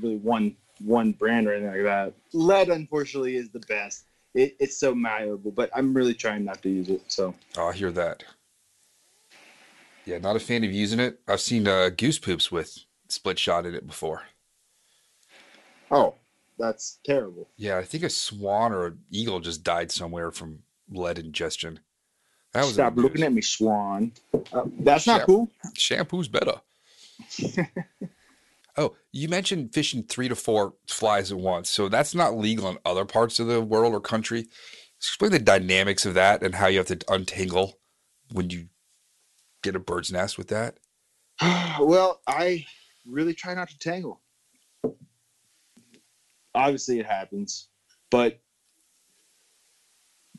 really one one brand or anything like that. Lead, unfortunately, is the best. It, it's so malleable, but I'm really trying not to use it. So Oh, I hear that. Yeah, not a fan of using it. I've seen uh, goose poops with split shot in it before. oh, that's terrible. Yeah, I think a swan or an eagle just died somewhere from lead ingestion. That was Stop looking at me, Swan. Uh, that's not cool. Shampoo's better. oh, you mentioned fishing three to four flies at once. So that's not legal in other parts of the world or country. Explain the dynamics of that and how you have to untangle when you get a bird's nest with that. well, I really try not to tangle. Obviously, it happens, but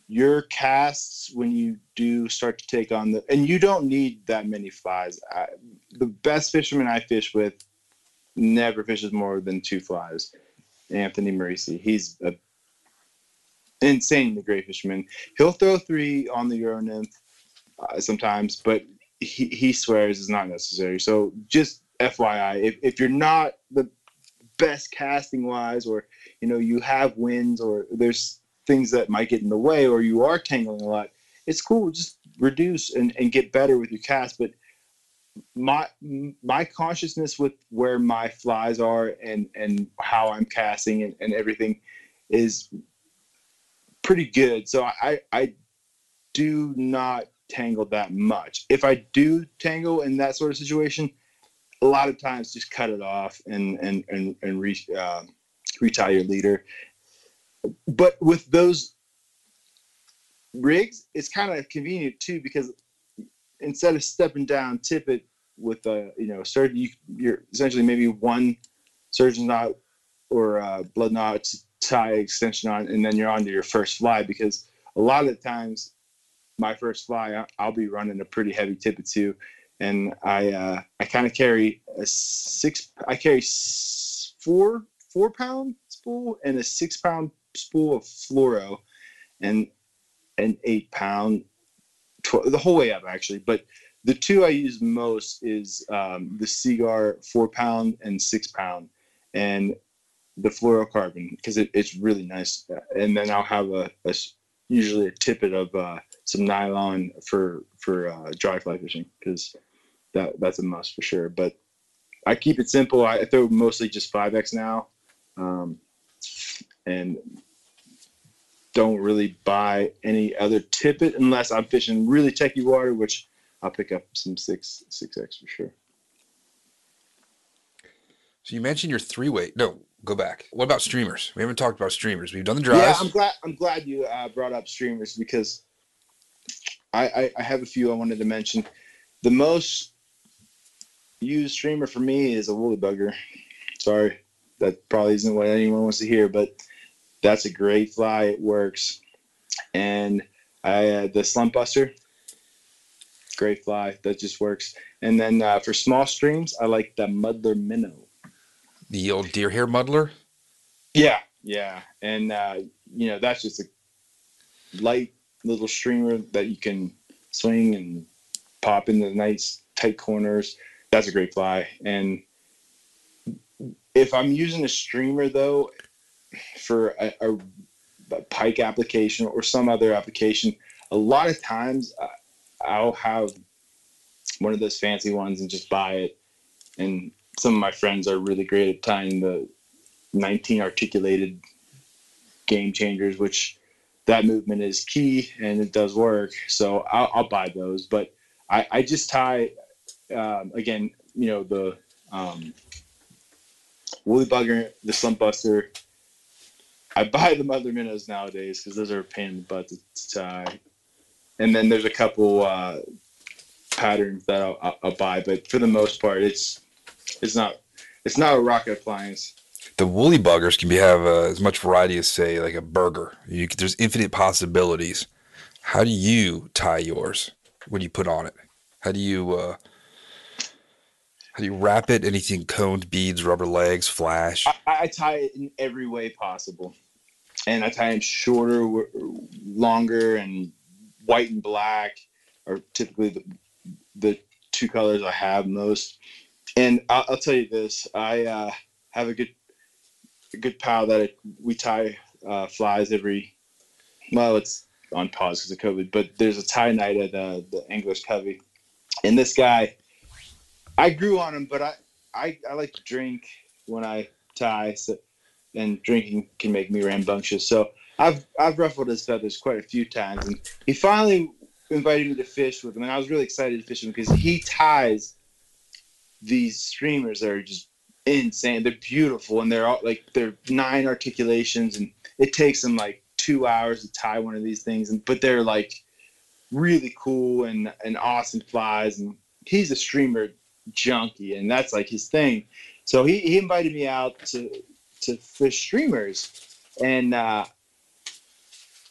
your casts when you do start to take on the, and you don't need that many flies. I, the best fishermen I fish with never fishes more than two flies. Anthony Marisi, he's a insanely great fisherman. He'll throw three on the Euro nymph uh, sometimes, but he, he swears it's not necessary. So just FYI, if, if you're not the best casting wise, or you know you have winds, or there's things that might get in the way, or you are tangling a lot, it's cool. Just reduce and, and get better with your cast. But my my consciousness with where my flies are and and how I'm casting and, and everything is pretty good. So I I do not tangle that much. If I do tangle in that sort of situation, a lot of times just cut it off and and and and re, uh, retie your leader. But with those rigs, it's kind of convenient too because instead of stepping down, tip it with a you know surgeon. You, you're essentially maybe one surgeon knot or uh, blood knot to tie extension on, and then you're on to your first fly because a lot of the times my first fly, I'll be running a pretty heavy tippet too, and I uh, I kind of carry a six. I carry four four pound spool and a six pound spool of fluoro, and an eight pound, tw- the whole way up actually. But the two I use most is um, the Seaguar four pound and six pound, and the fluorocarbon because it, it's really nice. And then I'll have a usually a tippet of uh, some nylon for for uh, dry fly fishing because that that's a must for sure. But I keep it simple. I, I throw mostly just five X now, um, and don't really buy any other tippet unless I'm fishing really techy water, which I'll pick up some six six X for sure. So you mentioned your three weight. No, go back. What about streamers? We haven't talked about streamers. We've done the dries. Yeah, I'm glad. I'm glad you uh, brought up streamers because I, I I have a few I wanted to mention. The most used streamer for me is a woolly bugger. Sorry, that probably isn't what anyone wants to hear, but that's a great fly. It works, and I uh, the slump buster. Great fly that just works. And then uh, for small streams, I like the muddler minnow. the old deer hair muddler. Yeah, yeah, and uh, you know that's just a light little streamer that you can swing and pop in the nice tight corners. That's a great fly. And if I'm using a streamer though for a, a, a pike application or some other application, a lot of times uh, I'll have one of those fancy ones and just buy it. And some of my friends are really great at tying the 19 articulated game changers, which that movement is key and it does work. So I'll, I'll buy those. But I, I just tie, um, again, you know, the um, woolly bugger, the slump buster. I buy the muddler minnows nowadays because those are a pain in the butt to, to tie. And then there's a couple uh, patterns that I'll, I'll, buy, but for the most part, it's it's not it's not a rocket appliance. The woolly buggers can be have uh, as much variety as say like a burger. You, there's infinite possibilities. How do you tie yours when you put on it? How do you uh, how do you wrap it? Anything coned, beads, rubber legs, flash? I, I tie it in every way possible. And I tie them shorter, longer, and white and black are typically the the two colors I have most. And I'll, I'll tell you this: I uh, have a good a good pal that I, we tie uh, flies every. Well, it's on pause because of COVID, but there's a tie night at uh, the Anglers Covey, and this guy, I grew on him, but I I, I like to drink when I tie, so, and drinking can make me rambunctious. So I've I've ruffled his feathers quite a few times, and he finally invited me to fish with him, and I was really excited to fish with him because he ties these streamers that are just insane. They're beautiful, and they're all like they're nine articulations, and it takes them like two hours to tie one of these things, and but they're like really cool and and awesome flies, and he's a streamer junkie, and that's like his thing. So he, he invited me out to to fish streamers, and uh,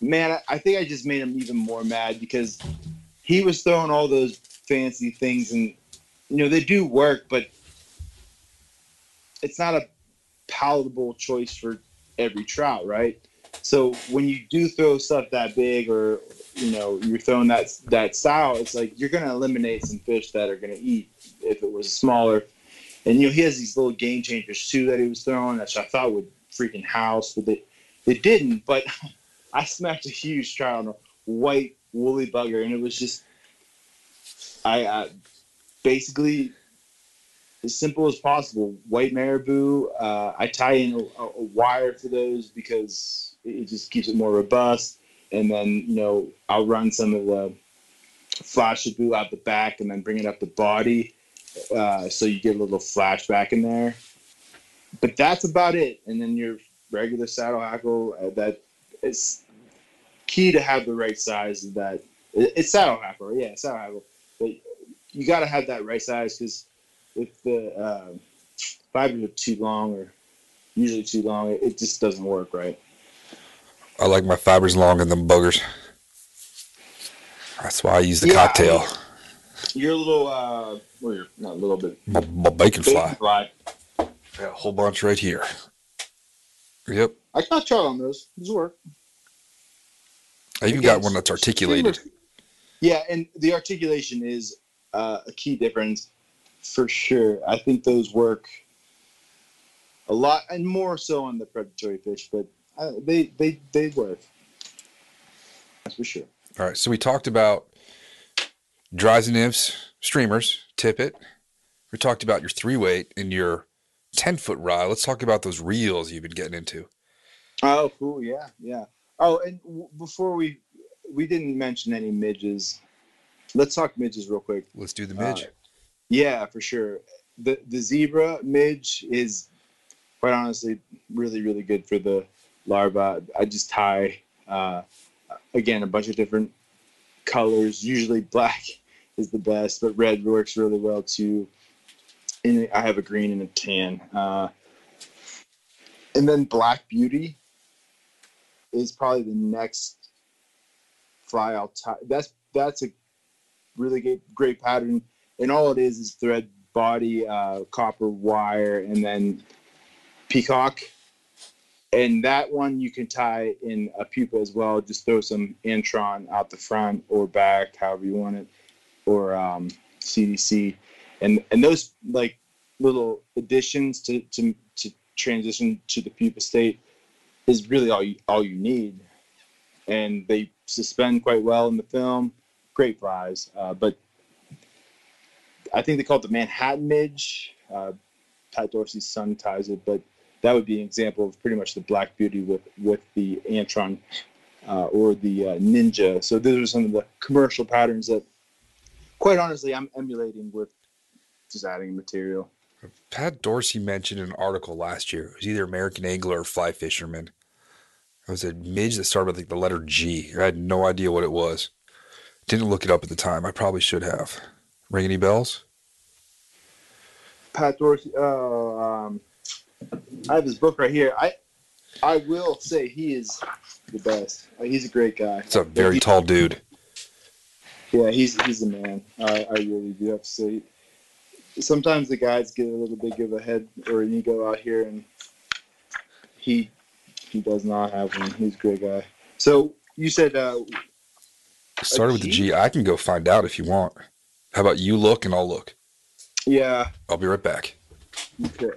man, I, I think I just made him even more mad because he was throwing all those fancy things, and you know they do work, but it's not a palatable choice for every trout, right? So when you do throw stuff that big, or you know you're throwing that that style, it's like you're gonna eliminate some fish that are gonna eat if it was smaller. And you know he has these little game changers too that he was throwing, that I thought would freaking house, but they they didn't. But I smacked a huge trout on a white woolly bugger, and it was just I basically as simple as possible. White marabou. Uh, I tie in a, a wire for those because it just keeps it more robust. And then you know I'll run some of the flash out the back and then bring it up the body, uh, so you get a little flashback in there. But that's about it. And then your regular saddle hackle uh, that is key to have the right size of that. It's saddle hackle, yeah, saddle hackle. But you got to have that right size because if the uh, fibers are too long or usually too long, it, it just doesn't work right. I like my fibers longer than buggers. That's why I use the Yeah, I cocktail. mean- You're little, uh, well, you're not a little bit. my, my bacon fly. fly. Got a whole bunch right here. Yep. I got trout on those. Those work. I even got one that's articulated. Yeah, and the articulation is uh, a key difference for sure. I think those work a lot, and more so on the predatory fish, but uh, they they they work. That's for sure. All right. So we talked about dries and nymphs, streamers, tippet. We talked about your three weight and your 10 foot rod. Let's talk about those reels you've been getting into. Oh, cool. Yeah, yeah. Oh, and w- before we we didn't mention any midges. Let's talk midges real quick. Let's do the midge. Uh, Yeah, for sure. The the zebra midge is quite honestly really really good for the larva. I just tie uh, again a bunch of different colors. Usually black is the best, but red works really well too. And I have a green and a tan. Uh, and then black beauty is probably the next fly I'll tie. That's that's a really great, great pattern and all it is is thread body, uh, copper wire, and then peacock. And that one you can tie in a pupa as well. Just throw some Antron out the front or back, however you want it, or um, CDC, and and those like little additions to to to transition to the pupa state is really all you all you need. And they suspend quite well in the film. Great flies, uh, but I think they call it the Manhattan Midge. Uh, Pat Dorsey's son ties it, but that would be an example of pretty much the Black Beauty with with the Antron uh, or the uh, Ninja. So those are some of the commercial patterns that, quite honestly, I'm emulating with just adding material. Pat Dorsey mentioned an article last year. It was either American Angler or Fly Fisherman. It was a midge that started with like the letter G. I had no idea what it was. Didn't look it up at the time. I probably should have. Ring any bells? Pat Dorsey. Uh, um, I have his book right here. I I will say he is the best. He's a great guy. It's a very tall dude. Yeah, he's he's a man. I, I really do have to say. Sometimes the guys get a little big of a head or an ego out here, and he He does not have one. He's a great guy. So you said uh, Started with the G. I can go find out if you want. How about you look and I'll look? yeah. I'll be right back. Okay.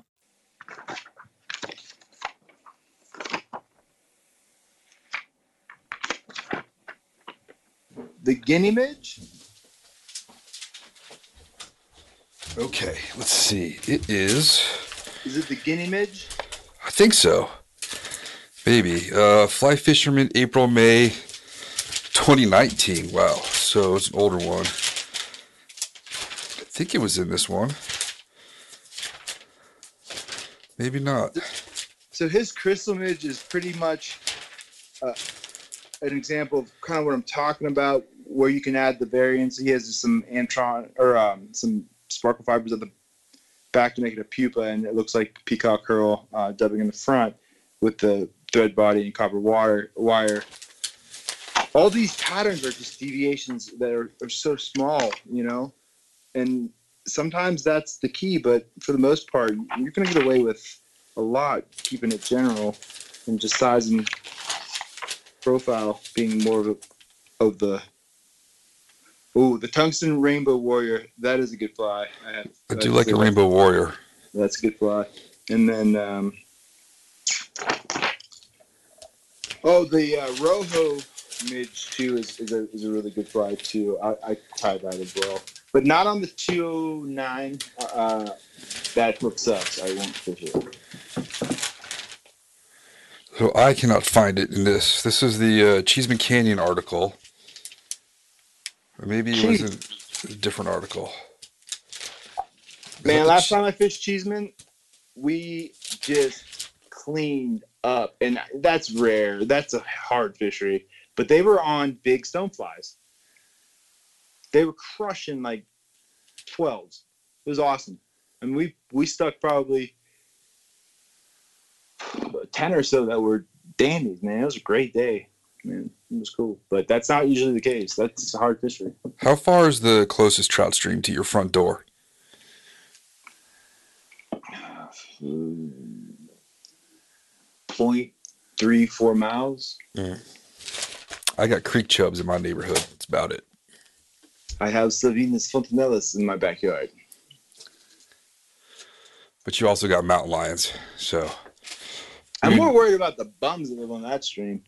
The guinea midge? Okay, let's see. It is. Is it the guinea midge? I think so. Maybe. Uh, Fly Fisherman, April, May 2019. Wow. So it's an older one. I think it was in this one. Maybe not. So his crystal midge is pretty much uh, an example of kind of what I'm talking about, where you can add the variance. He has some antron or um, some sparkle fibers at the back to make it a pupa, and it looks like peacock herl uh, dubbing in the front with the thread body and copper wire. Wire. All these patterns are just deviations that are, are so small, you know, and sometimes that's the key. But for the most part, you're gonna get away with a lot keeping it general and just size and profile being more of, a, of the oh the tungsten rainbow warrior. That is a good fly. I, have, I do like a Rainbow Warrior. that's a good fly. And then um oh the uh, rojo midge too is, is, a, is a really good fly too. I, I try that as well. But not on the 209 uh that hook sucks. I won't fish it So I cannot find it in this. This is the uh, Cheesman Canyon article. Or maybe it was in a different article. Is Man, last Che- time I fished Cheesman, we just cleaned up, and that's rare. That's a hard fishery, but they were on big stoneflies. They were crushing like twelves. It was awesome, and we we stuck probably ten or so that were dandies. Man, it was a great day. Man, it was cool, but that's not usually the case. That's a hard fishery. How far is the closest trout stream to your front door? Point three four miles. Mm. I got creek chubs in my neighborhood. That's about it. I have Salvelinus fontinalis in my backyard. But you also got mountain lions. So I'm more worried about the bums that live on that stream.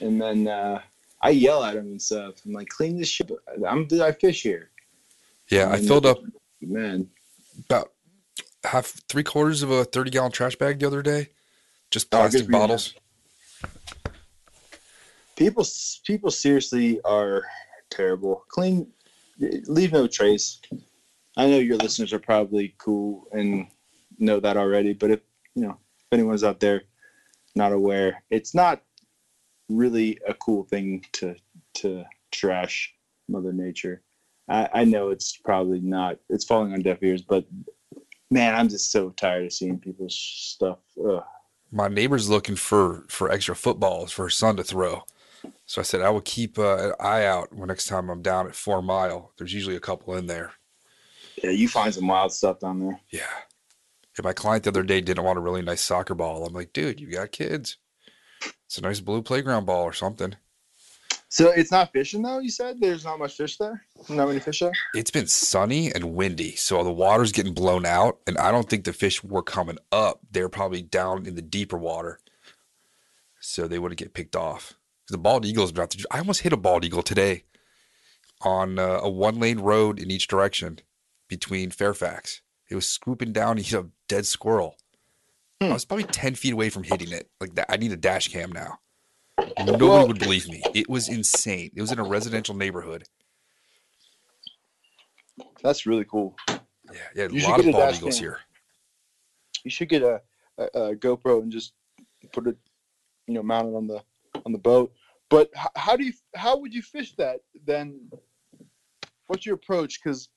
And then uh, I yell at them and stuff. I'm like, clean this shit. I'm do I fish here. yeah, I filled up Man, about half three quarters of a 30 gallon trash bag the other day. Just Oh, plastic you, bottles. people people seriously are terrible. Clean, leave no trace. I know your listeners are probably cool and know that already, but if you know if anyone's out there not aware, it's not really a cool thing to to trash Mother Nature. I, I know it's probably not. It's falling on deaf ears, but man, I'm just so tired of seeing people's stuff. Ugh. My neighbor's looking for for extra footballs for her son to throw. So I said I will keep uh, an eye out when next time I'm down at Four Mile. There's usually a couple in there. Yeah, you find some wild stuff down there. Yeah. And my client the other day didn't want a really nice soccer ball. I'm like, dude, you got kids. It's a nice blue playground ball or something. So it's not fishing though. You said there's not much fish there. Not many fish there. It's been sunny and windy, so the water's getting blown out, and I don't think the fish were coming up. They're probably down in the deeper water, so they wouldn't get picked off. The bald eagle's about to. I almost hit a bald eagle today on uh, a one-lane road in each direction between Fairfax. It was swooping down. He hit a dead squirrel. I hmm. was probably ten feet away from hitting it. Like that, I need a dash cam now. Nobody would believe me. It was insane. It was in a residential neighborhood. That's really cool. Yeah, yeah, a lot of bald eagles cam. here. You should get a, a, a GoPro and just put it, you know, mounted on the on the boat. But h- how do you how would you fish that then? What's your approach? Because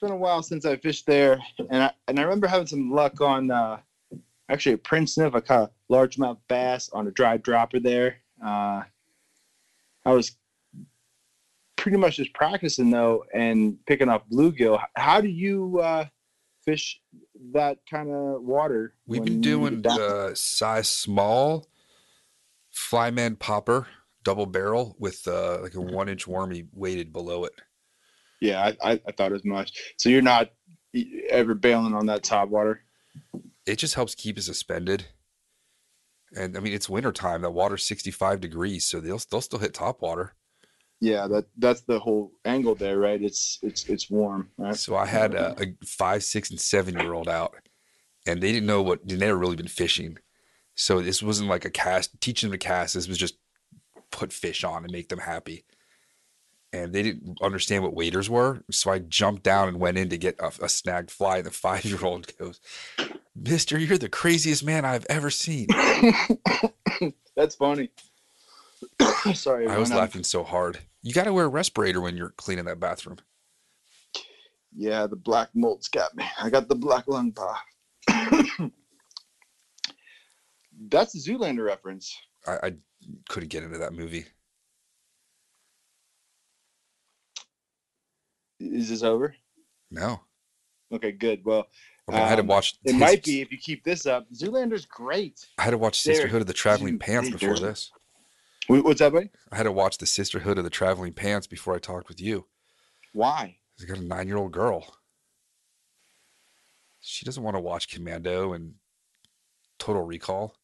been a while since I fished there, and I and I remember having some luck on uh, actually a Prince Nymph. I caught a largemouth bass on a dry dropper there. Uh, I was pretty much just practicing though and picking up bluegill. How do you uh, fish that kind of water? We've been doing the size small Flymen popper double barrel with uh, like a one inch wormy weighted below it. Yeah, I, I, I thought as much. So you're not ever bailing on that top water? It just helps keep it suspended. And I mean, it's winter time. The water's 65 degrees, so they'll they'll still hit top water. Yeah, that that's the whole angle there, right? It's it's it's warm, right? So I had a, a five, six, and seven year old out, and they didn't know what they never really been fishing. So this wasn't like a cast teaching them to cast. This was just put fish on and make them happy. And they didn't understand what waders were, so I jumped down and went in to get a, a snagged fly. The five year old goes, "Mister, you're the craziest man I've ever seen." That's funny. Sorry, I was laughing so hard. You got to wear a respirator when you're cleaning that bathroom. Yeah, the black molt's got me. I got the black lung pop. That's a Zoolander reference. I, I couldn't get into that movie. Is this over? No, Okay, good. Well, I, mean, I had to Um, watch. it might be if you keep this up. Zoolander's great. I had to watch There, Sisterhood of the Traveling Pants before this. What's that, buddy? I had to watch the Sisterhood of the Traveling Pants before I talked with you. Why? I got a nine-year-old girl. She doesn't want to watch Commando and Total Recall.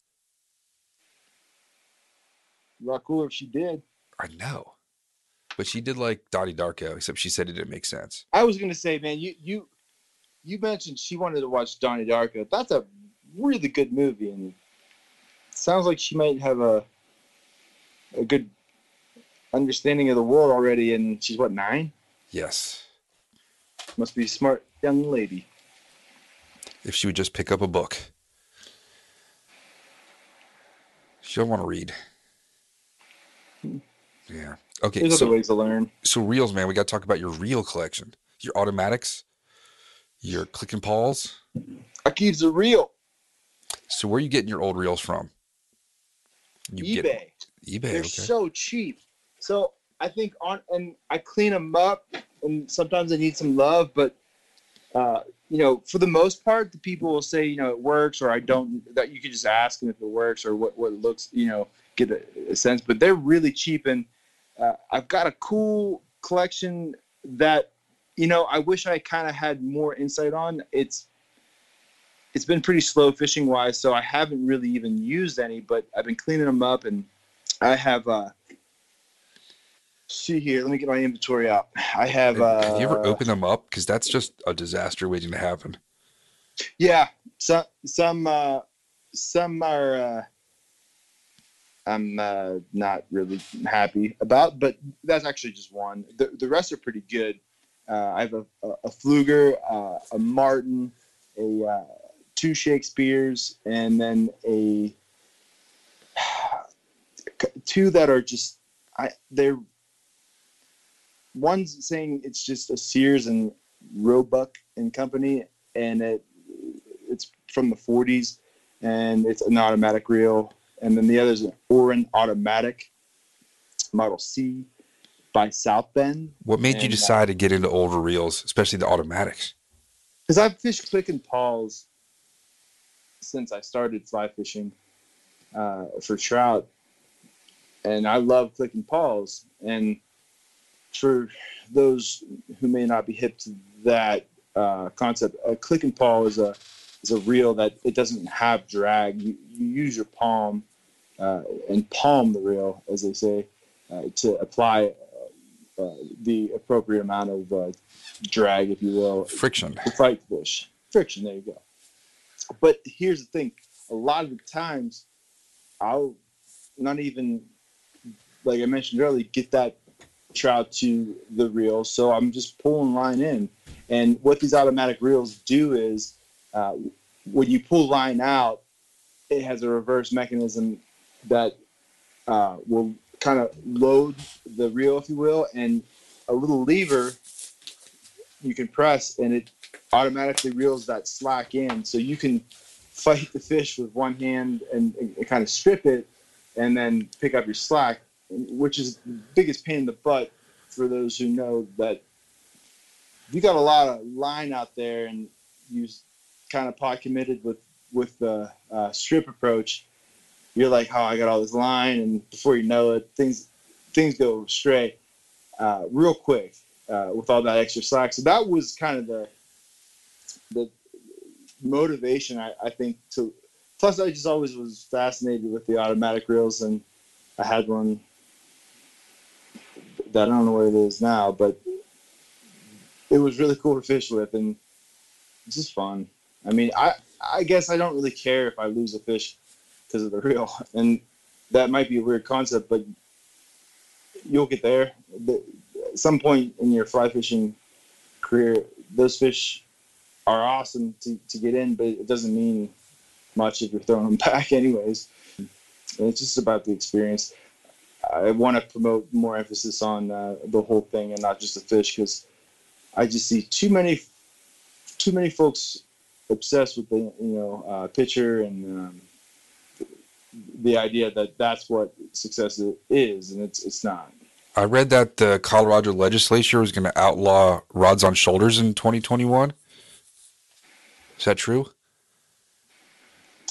A lot cooler if she did. I know, but she did like Donnie Darko, except she said it didn't make sense. I was gonna say, man, you you you mentioned she wanted to watch Donnie Darko. That's a really good movie, and sounds like she might have a a good understanding of the world already. And she's what nine? Yes, Must be a smart young lady. if she would just pick up a book. She'll want to read. Hmm. Yeah. Okay. There's So, other ways to learn. so reels, man. We got to talk about your reel collection, your automatics, your click and pawls. I keeps it real. So where are you getting your old reels from? You get eBay. eBay. They're okay. so cheap. So I think on and I clean them up, and sometimes I need some love, but uh, you know, for the most part, the people will say, you know, it works, or I don't. That you could just ask them if it works or what what it looks, you know, get a, a sense. But they're really cheap, and uh, I've got a cool collection that, you know, I wish I kind of had more insight on. It's it's been pretty slow fishing wise, so I haven't really even used any, but I've been cleaning them up and I have uh see here, let me get my inventory out. I have Have, uh have you ever opened them up? Because that's just a disaster waiting to happen. yeah, some some uh some are uh I'm uh, not really happy about, but that's actually just one. The, the rest are pretty good. Uh, I have a, a, a Pflueger, uh, a Martin, a uh, two Shakespeare's, and then a two that are just I they're one's saying it's just a Sears and Roebuck and Company, and it it's from the 40s, and it's an automatic reel, and then the other is an Oren-O-Matic Model C by South Bend. What made you And, uh, decide to get into older reels, especially the automatics? because I've fished click and pawls since I started fly fishing uh, for trout, and I love click and pawls. And for those who may not be hip to that uh, concept, a click and pawl is a is a reel that it doesn't have drag. You, you use your palm uh, and palm the reel, as they say, uh, to apply uh, uh, the appropriate amount of uh, drag, if you will, Friction. to fight fish. Friction, there you go. But here's the thing: a lot of the times, I'll not even, like I mentioned earlier, get that trout to the reel. So I'm just pulling line in. And what these automatic reels do is uh, when you pull line out, it has a reverse mechanism that uh, will kind of load the reel, if you will, and a little lever you can press, and it automatically reels that slack in. So you can fight the fish with one hand and, and kind of strip it, and then pick up your slack, which is the biggest pain in the butt for those who know that you got a lot of line out there and you kind of pot committed with with the uh, strip approach you're like oh i got all this line and before you know it things things go astray. Uh, real quick uh, with all that extra slack. So that was kind of the the motivation I, I think to plus i just always was fascinated with the automatic reels and i had one that i don't know what it is now but it was really cool to fish with and it's just fun i mean i i guess i don't really care if i lose a fish because of the reel. And that might be a weird concept but you'll get there. The- at some point in your fly fishing career those fish are awesome to, to get in but it doesn't mean much if you're throwing them back anyways. And it's just about the experience. I want to promote more emphasis on uh, the whole thing and not just the fish because I just see too many, too many folks obsessed with the you know uh, picture and um, the idea that that's what success is, and it's it's not. I read that the Colorado legislature was going to outlaw rods on shoulders in 2021. Is that true?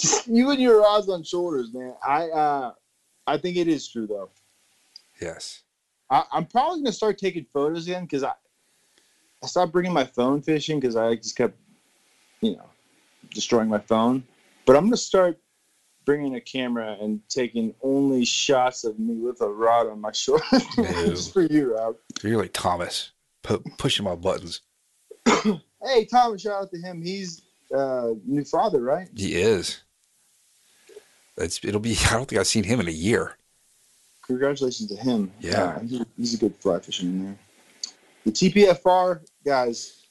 you and your rods on shoulders, man. I uh, I think it is true though. Yes. I, I'm probably gonna start taking photos again because I I stopped bringing my phone fishing because I just kept you know destroying my phone. But I'm gonna start bringing a camera and taking only shots of me with a rod on my shoulder. Just for you, Rob. You're like Thomas, pu- pushing my buttons. Hey, Thomas! shout out to him. He's uh, new father, right? He is. It's, it'll be, I don't think I've seen him in a year. Congratulations to him. Yeah. Uh, he- he's a good fly fisherman there. The TPFR guys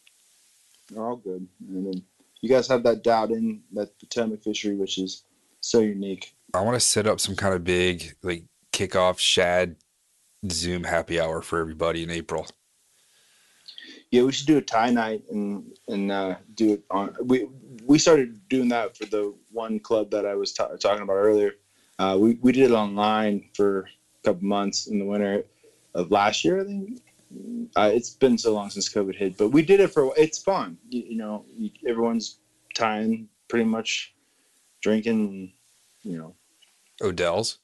are all good. And then you guys have that doubt in that Potomac fishery, which is so unique. I want to set up some kind of big, like, kickoff shad Zoom happy hour for everybody in April. Yeah, we should do a tie night and and uh, do it on. We we started doing that for the one club that I was ta- talking about earlier. Uh, we we did it online for a couple months in the winter of last year, I think. Uh, it's been so long since COVID hit, but we did it for. It's fun, you, you know. You, everyone's tying, pretty much drinking. You know, Odell's.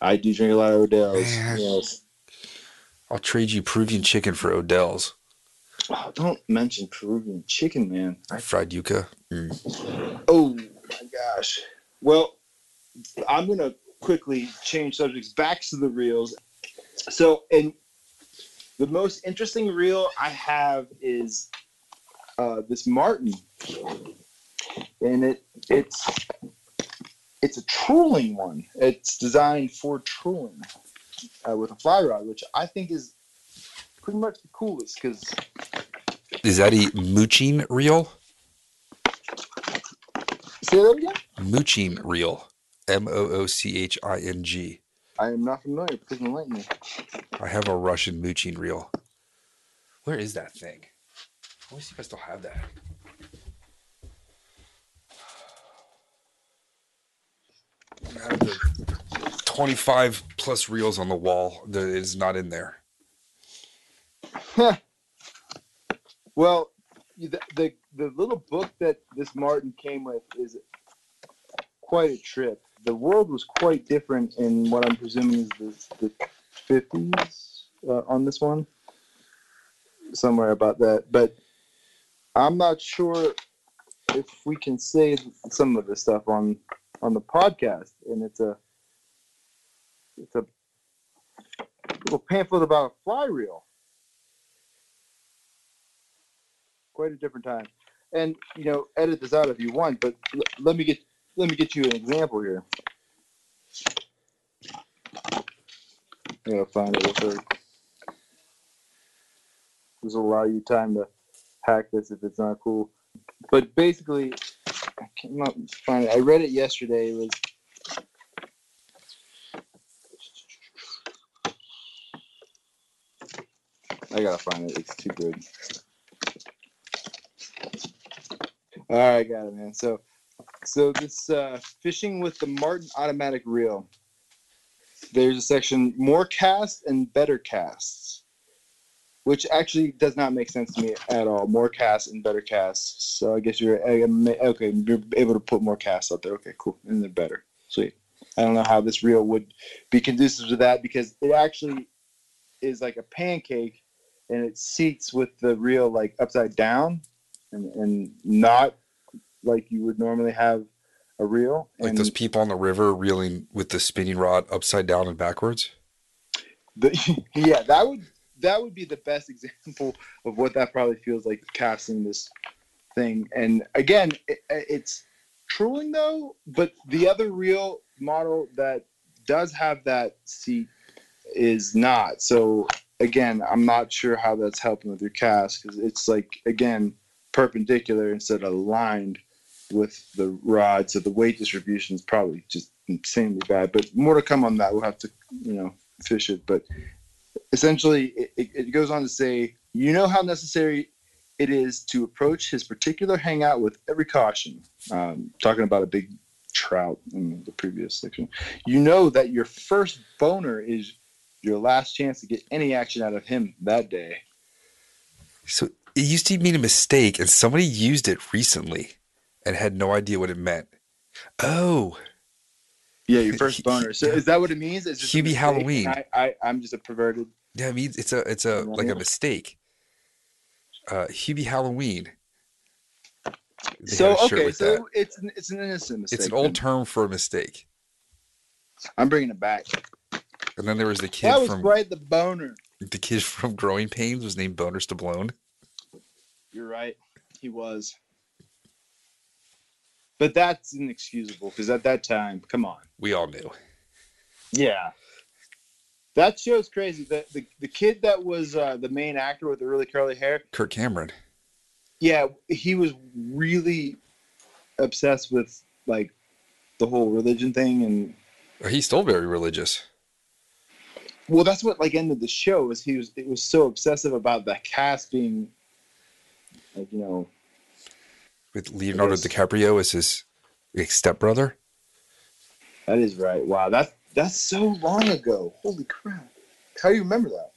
I do drink a lot of Odell's. Yes. I'll trade you Peruvian chicken for Odell's. Oh, don't mention Peruvian chicken, man. I Fried yuca. Mm. Oh my gosh. Well, I'm gonna quickly change subjects back to the reels. So, and the most interesting reel I have is uh, this Martin, and it it's it's a trolling one. It's designed for trolling uh, with a fly rod, which I think is pretty much the coolest because Is that a mooching reel? say that again. Mooching reel. M O O C H I N G. I am not familiar. Please enlighten me. I have a Russian mooching reel. Where is that thing? Let me see if I still have that. Out of the 25 plus reels on the wall, that is not in there. Well, the, the the little book that this Martin came with is quite a trip. The world was quite different in what I'm presuming is the, the 50s uh, on this one, somewhere about that. But I'm not sure if we can say some of this stuff on on the podcast. And it's a it's a little pamphlet about a fly reel. quite a different time. And you know, edit this out if you want, but l- let me get let me get you an example here. I gotta find it real quick. this will allow you time to hack this if it's not cool. But basically, I cannot find it. I read it yesterday. It was I gotta find it. It's too good. All right, got it, man. So, so this uh, fishing with the Martin automatic reel. There's a section more casts and better casts, which actually does not make sense to me at all. More casts and better casts. So I guess you're okay. You're able to put more casts out there. Okay, cool, and they're better. Sweet. I don't know how this reel would be conducive to that because it actually is like a pancake and it seats with the reel like upside down and, and not like you would normally have a reel. Like and those people on the river reeling with the spinning rod upside down and backwards. the, yeah, that would that would be the best example of what that probably feels like casting this thing. And again, it, it's trolling though, but the other reel model that does have that seat is not. So again, I'm not sure how that's helping with your cast because it's like again perpendicular instead of aligned with the rod. So the weight distribution is probably just insanely bad. But more to come on that. We'll have to you know fish it. But essentially, it, it goes on to say, you know how necessary it is to approach his particular hangout with every caution. Um, talking about a big trout in the previous section. You know that your first boner is your last chance to get any action out of him that day. So it used to mean a mistake, and somebody used it recently and had no idea what it meant. Oh, Yeah, your first boner. So is that what it means? Is Hubie Halloween. I, I, I'm just a perverted. yeah, it means it's a it's a like a mistake. Uh, Hubie Halloween. They so had a shirt okay, so that. it's an, it's an innocent mistake. it's an old term for a mistake. I'm bringing it back. And then there was the kid That was from right, the boner. the kid from Growing Pains was named Boner Stabone. You're right. He was. But that's inexcusable because at that time, come on. We all knew. Yeah. That show's crazy. The the, the kid that was uh, the main actor with the really curly hair, Kirk Cameron. yeah, he was really obsessed with like the whole religion thing and He's still very religious. well that's what like ended the show is he was it was so obsessive about the cast being like you know With Leonardo DiCaprio as his like, stepbrother. that is right wow that's that's so long ago holy crap how do you remember that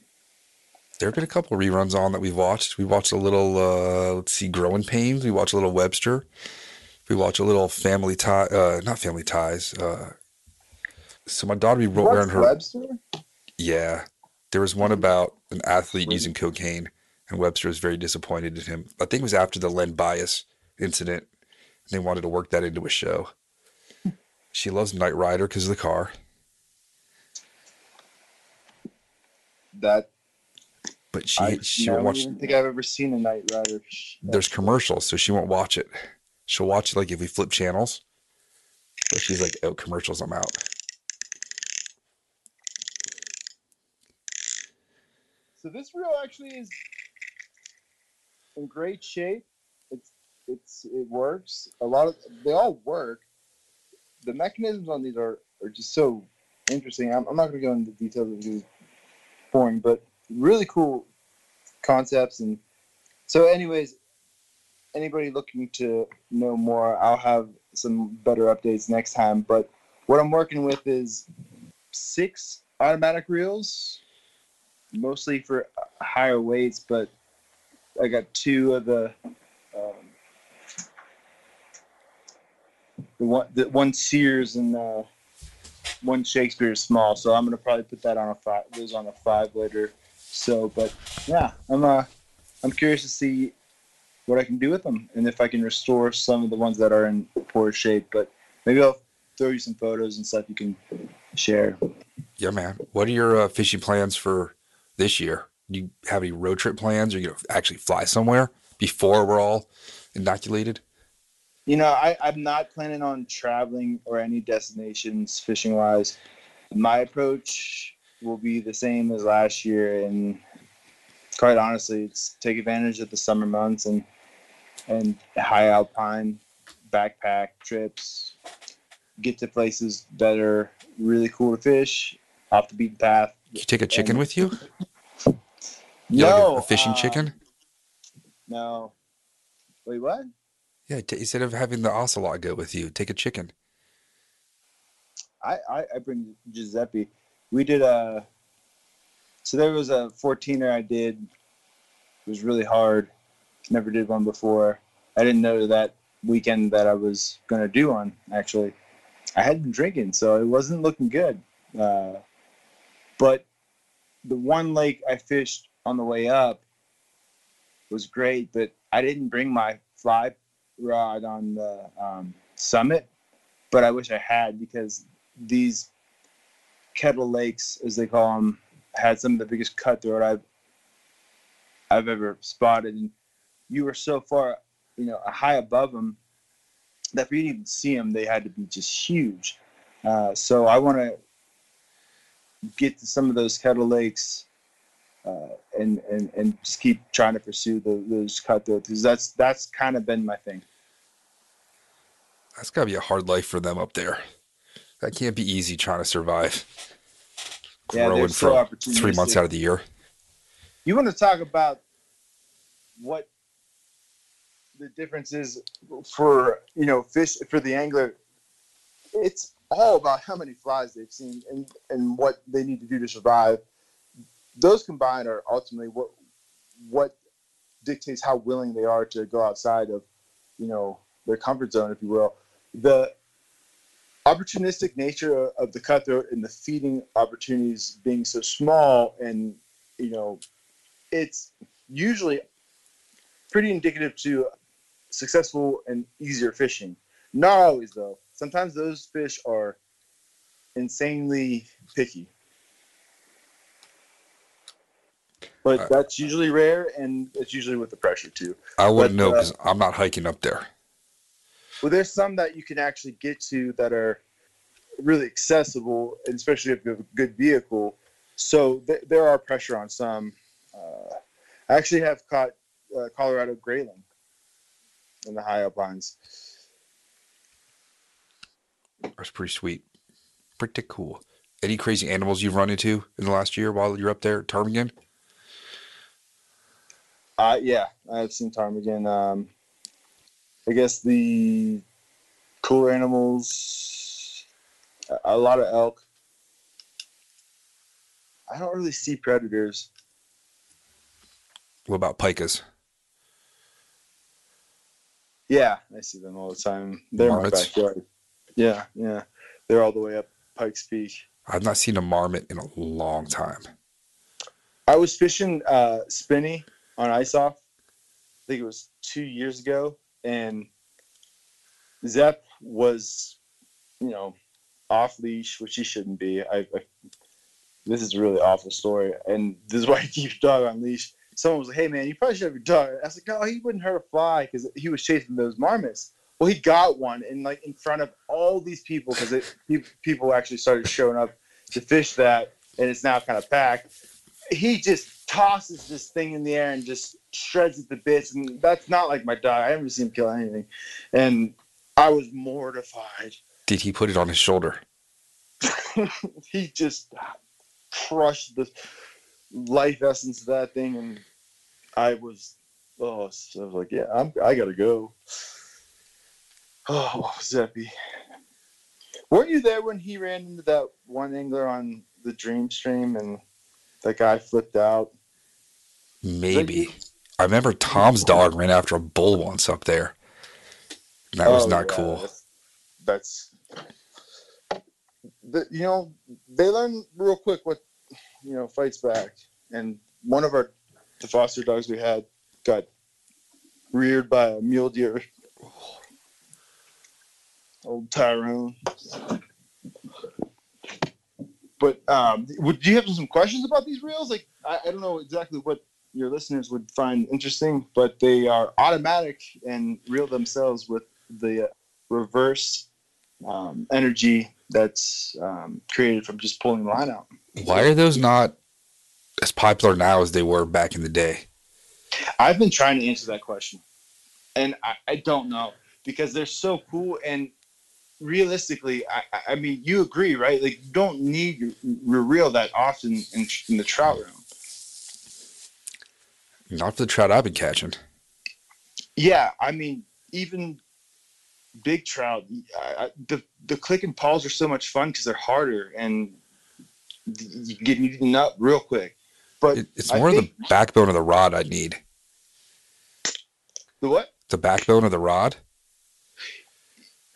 There have been a couple reruns on that we've watched. We watched a little, uh, let's see, Growing Pains. We watched a little Webster. We watched a little Family Tie, uh, not Family Ties. Uh, so my daughter, we wrote around her. Webster? Yeah. There was one about an athlete using cocaine, and Webster was very disappointed in him. I think it was after the Len Bias incident, and they wanted to work that into a show. She loves Knight Rider because of the car, that but she I she no, won't watch. even think I've ever seen a Knight Rider. There's commercials, so she won't watch it. She'll watch it like if we flip channels. But she's like, "Oh, commercials, I'm out." So this reel actually is in great shape. It's it works. A lot of they all work. The mechanisms on these are are just so interesting. I'm, I'm not going to go into details because it's boring, but really cool concepts. And so, anyways, anybody looking to know more, I'll have some better updates next time. But what I'm working with is six automatic reels mostly for higher weights, but I got two of the um, the one the one Sears and uh, one Shakespeare is small, so I'm gonna probably put that on a five those on a five later. So, but yeah, I'm uh I'm curious to see what I can do with them and if I can restore some of the ones that are in poor shape. But maybe I'll throw you some photos and stuff you can share. Yeah, man. What are your uh, fishing plans for this year? Do you have any road trip plans? Are you gonna actually fly somewhere before we're all inoculated? You know, I, I'm not planning on traveling or any destinations fishing wise. My approach will be the same as last year, and quite honestly, it's take advantage of the summer months and and high alpine backpack trips. Get to places that are really cool to fish, off the beaten path. you take a chicken And- with you? You like a- no, a fishing uh, chicken? No. Wait, what? Yeah, t- instead of having the ocelot go with you, take a chicken. I, I, I bring Giuseppe. We did a. So there was a 14er I did. It was really hard. Never did one before. I didn't know that weekend that I was going to do one, actually. I had been drinking, so it wasn't looking good. Uh, but the one lake I fished on the way up was great, but I didn't bring my fly rod on the um, summit, but I wish I had because these kettle lakes, as they call them, had some of the biggest cutthroat I've I've ever spotted, and you were so far, you know, high above them that for you to even see them, they had to be just huge. Uh, so I want to get to some of those kettle lakes uh, and and and just keep trying to pursue the, those cutthroat because that's that's kind of been my thing. That's got to be a hard life for them up there. That can't be easy trying to survive. Yeah, Growing from three months out of the year. You want to talk about what the difference is for you know fish for the angler? It's all about how many flies they've seen and and what they need to do to survive. Those combined are ultimately what what dictates how willing they are to go outside of you know their comfort zone, if you will. The opportunistic nature of the cutthroat and the feeding opportunities being so small and you know it's usually pretty indicative to successful and easier fishing. Not always, though. Sometimes those fish are insanely picky. But Uh, that's usually rare, and it's usually with the pressure too. I wouldn't But, know uh, because I'm not hiking up there. Well, there's some that you can actually get to that are really accessible, and especially if you have a good vehicle. So th- there are pressure on some. Uh, I actually have caught uh, Colorado grayling in the high alpines. That's pretty sweet. Pretty cool. Any crazy animals you've run into in the last year while you're up there at Ptarmigan? Uh, yeah, I've seen ptarmigan. Um, I guess the cooler animals, a- lot of elk. I don't really see predators. What about pikas? Yeah, I see them all the time. They're in my backyard. Yeah, yeah. They're all the way up Pikes Peak. I've not seen a marmot in a long time. I was fishing uh, Spinney on ice off. I think it was two years ago, and Zep was, you know, off leash, which he shouldn't be. I, I this is a really awful story, and this is why you keep your dog on leash. Someone was like, "Hey man, you probably should have your dog." I was like, "No, he wouldn't hurt a fly because he was chasing those marmots." Well, he got one, and like in front of all these people, because people actually started showing up to fish that, and it's now kind of packed. He just tosses this thing in the air and just shreds it to bits, and that's not like my dog. I haven't seen him kill anything, and I was mortified. Did he put it on his shoulder? he just crushed the life essence of that thing, and I was, oh, I was like, yeah, I'm, I gotta go. Oh, Zeppy. Weren't you there when he ran into that one angler on the Dream Stream and that guy flipped out? Maybe. I remember Tom's dog ran after a bull once up there. That was Oh, not yeah, cool. That's, that's the, you know they learn real quick what you know fights back, and one of our the foster dogs we had got reared by a mule deer. Old Tyrone. But um, would do you have some questions about these reels? Like I, I don't know exactly what your listeners would find interesting, but they are automatic and reel themselves with the uh, reverse um, energy that's um, created from just pulling the line out. Why are those not as popular now as they were back in the day? I've been trying to answer that question, and I, I don't know because they're so cool. And realistically, I, I- I mean, you agree, right? Like, you don't need your, your reel that often in, in the trout room. Not for the trout I've been catching. Yeah, I mean, even big trout, I, I, the the click and pawls are so much fun because they're harder and you get eaten up real quick. But It, it's more of the backbone of the rod I need. the what? The backbone of the rod.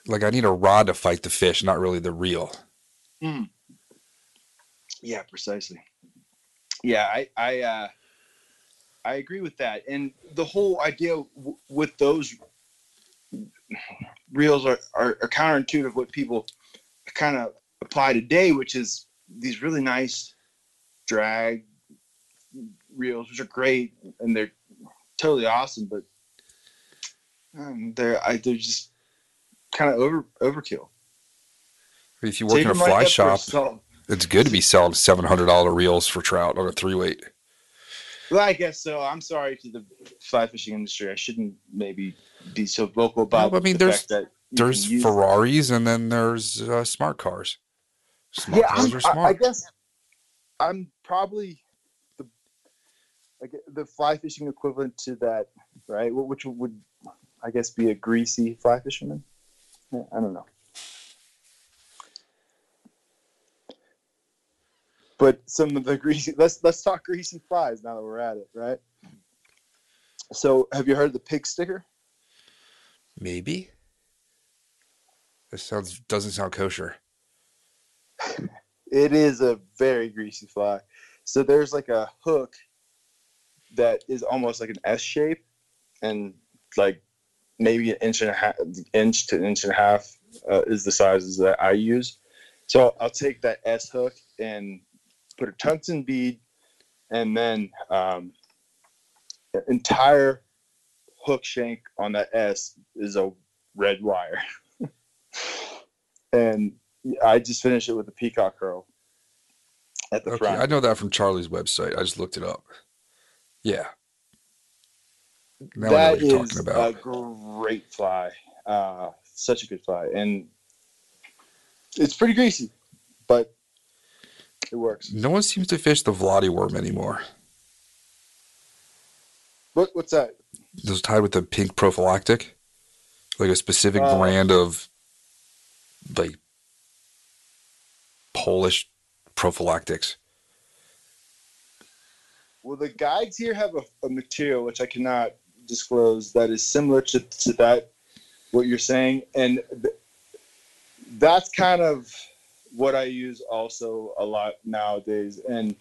Like I need a rod to fight the fish, not really the reel. Yeah, precisely. Yeah, I I uh, I agree with that, and the whole idea w- with those reels are, are, are counterintuitive what people kind of apply today, which is these really nice drag reels, which are great and they're totally awesome, but um, they're I, they're just kind of over overkill. If you work Save in a fly shop, it's good to be selling seven hundred dollar reels for trout on a three weight. Well, I guess so. I'm sorry to the fly fishing industry. I shouldn't maybe be so vocal about. No, I mean, the there's- There's Ferraris and then there's uh, smart cars. Smart Yeah, cars I'm, are I, I guess I'm probably the like the fly fishing equivalent to that, right? Which would I guess be a greasy fly fisherman. Yeah, I don't know. But some of the greasy let's let's talk greasy flies now that we're at it, right? So have you heard of the pig sticker? Maybe. This sounds doesn't sound kosher. It is a very greasy fly. So there's like a hook that is almost like an S shape and like maybe an inch and a half inch to an inch and a half uh, is the sizes that I use. So I'll take that S hook and put a tungsten bead and then um, the entire hook shank on that S is a red wire. and I just finished it with a peacock herl at the Okay, front. I know that from Charlie's website. I just looked it up. Yeah. Now I know what you're is talking about. a great fly. Uh, such a good fly, and it's pretty greasy, it works. no one seems to fish the Vladi worm anymore. What, what's that? Those tied with the pink prophylactic, like a specific Oh. brand of like Polish prophylactics. Well, the guides here have a, a material which I cannot disclose that is similar to, to that what you're saying, and th- that's kind of what I use also a lot nowadays. And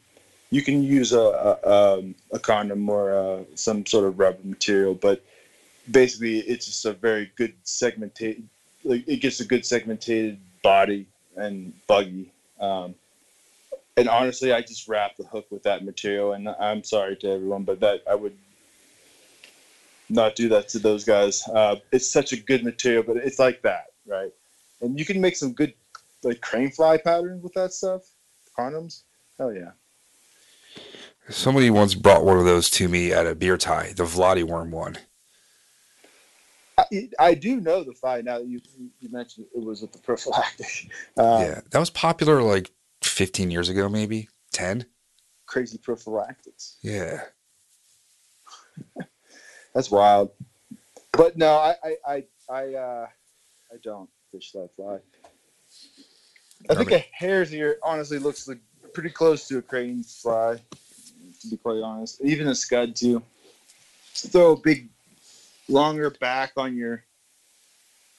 you can use a a, um, a condom or uh, some sort of rubber material, but basically it's just a very good segmented. Like it gets a good segmented body and buggy. Um, and honestly, I just wrap the hook with that material. And I'm sorry to everyone, but that I would not do that to those guys. Uh, it's such a good material, but it's like that, right? And you can make some good like crane fly patterns with that stuff. Condoms, hell yeah. Somebody once brought one of those to me at a beer tie, the Vladi worm one. I, I do know the fly now that you you mentioned it was with the prophylactic. Uh, yeah, that was popular like 15 years ago, maybe 10. Crazy prophylactics. Yeah, That's wild. But no, I I I I, uh, I don't fish that fly. I think a hare's ear honestly looks like pretty close to a crane fly. To be quite honest, even a scud too. Throw a big, longer back on your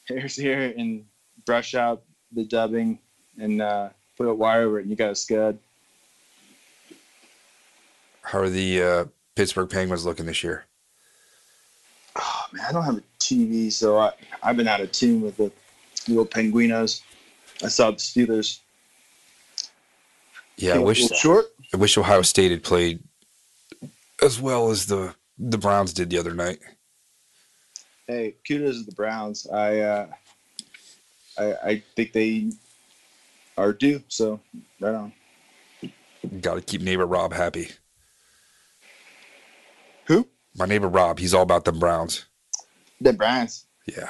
hare's ear and brush out the dubbing and uh, put a wire over it, and you got a scud. how are the uh, Pittsburgh Penguins looking this year? Oh man, I don't have a TV, so I I've been out of tune with the little Penguinos. I saw the Steelers. Yeah, I wish short. I wish Ohio State had played as well as the the Browns did the other night. Hey, kudos to the Browns. I uh, I I think they are due. So right on. Got to keep neighbor Rob happy. Who? My neighbor Rob. He's all about them Browns. The Browns. Yeah.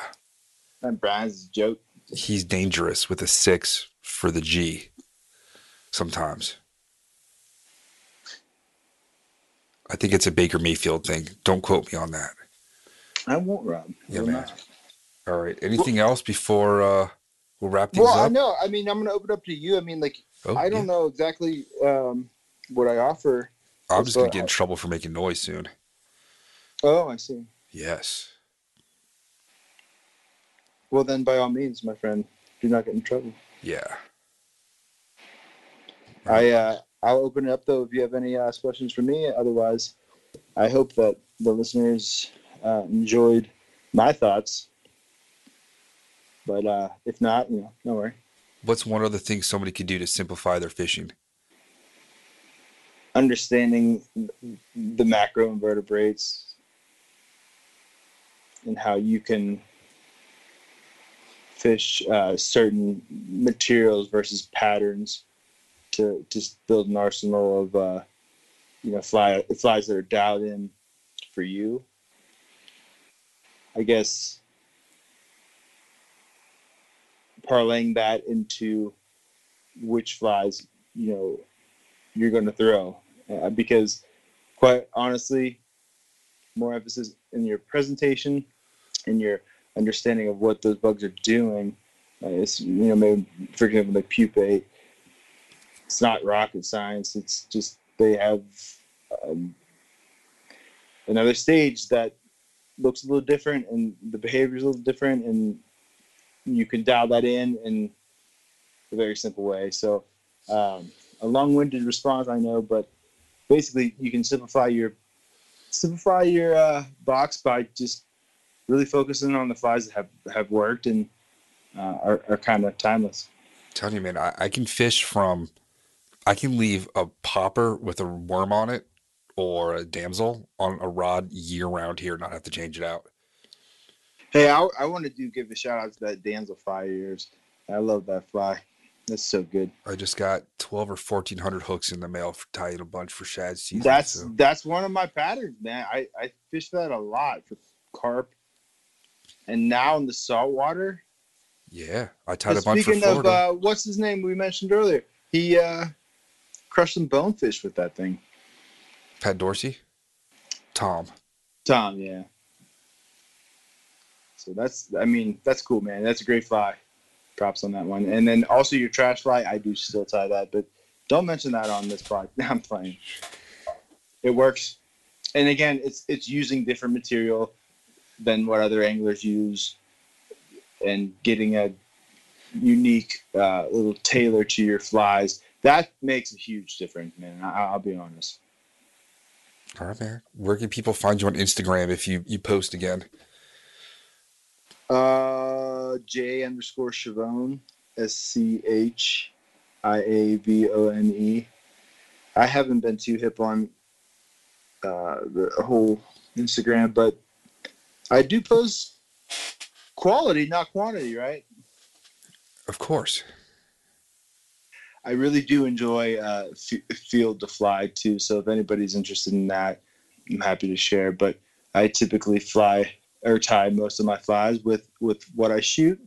That Browns is a joke. He's dangerous with a six for the G. Sometimes. I think it's a Baker Mayfield thing. Don't quote me on that. I won't, Rob. Yeah, Will man. not. All right. Anything else before uh, we'll wrap things Well, I know. I mean, I'm going to open up to you. I mean, like, Oh, I don't yeah. know exactly um, what I offer. I'm just gonna get in trouble for making noise soon. Oh, I see. Yes. Well, then, by all means, my friend, do not get in trouble. Yeah. I uh, I'll open it up though if you have any uh, questions for me. Otherwise, I hope that the listeners uh, enjoyed my thoughts. But uh, if not, you know, no worry. What's one other thing somebody could do to simplify their fishing? Understanding the macro invertebrates and how you can fish uh, certain materials versus patterns to just build an arsenal of uh, you know fly flies that are dialed in for you. I guess parlaying that into which flies you know you're going to throw uh, because quite honestly more emphasis in your presentation in your understanding of what those bugs are doing uh, it's you know maybe for example the pupate. It's not rocket science it's just they have um, another stage that looks a little different and the behavior is a little different and you can dial that in in a very simple way. So um, a long-winded response i know but basically you can simplify your simplify your uh, box by just really focusing on the flies that have have worked and uh, are, are kind of timeless telling you, man, I, I can fish from, I can leave a popper with a worm on it or a damsel on a rod year round here, not have to change it out. Hey, I, I want to do give a shout out to that damsel fly years. I love that fly. That's so good. I just got 12 or 1400 hooks in the mail for tying a bunch for shad season. That's so that's one of my patterns, man. I I fish that a lot for carp, and now in the saltwater. yeah, I tied a bunch for Speaking of uh, what's his name we mentioned earlier, he uh, crushed some bonefish with that thing. Pat Dorsey, Tom. Tom, yeah. So that's, I mean, that's cool, man. That's a great fly. Props on that one. And then also your trash fly, I do still tie that, but don't mention that on this pod. I'm playing. It works. And again, it's it's using different material than what other anglers use, and getting a unique uh, little tailor to your flies. That makes a huge difference, man. I, I'll be honest. All right, man. Where can people find you on Instagram if you you post again? Uh, J underscore Schiavone, S C H I A V O N E. I haven't been too hip on uh, the whole Instagram, but I do post quality, not quantity, right? Of course. I really do enjoy uh, f- field to fly too. So if anybody's interested in that, I'm happy to share. But I typically fly or tie most of my flies with with what I shoot.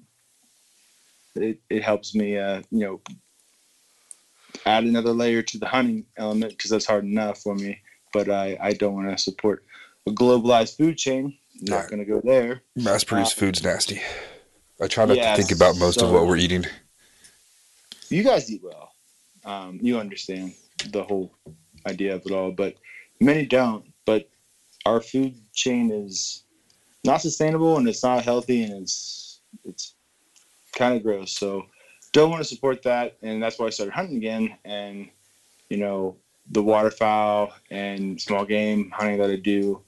It it helps me, uh, you know, add another layer to the hunting element because that's hard enough for me. But I I don't want to support a globalized food chain. Not Yeah. going to go there. Mass produced food's nasty. I try not yeah, to think about most of what we're eating. you guys eat well. Um, you understand the whole idea of it all, but many don't. But our food chain is not sustainable and it's not healthy and it's it's kind of gross. So don't want to support that, and that's why I started hunting again. And you know the waterfowl and small game hunting that I do.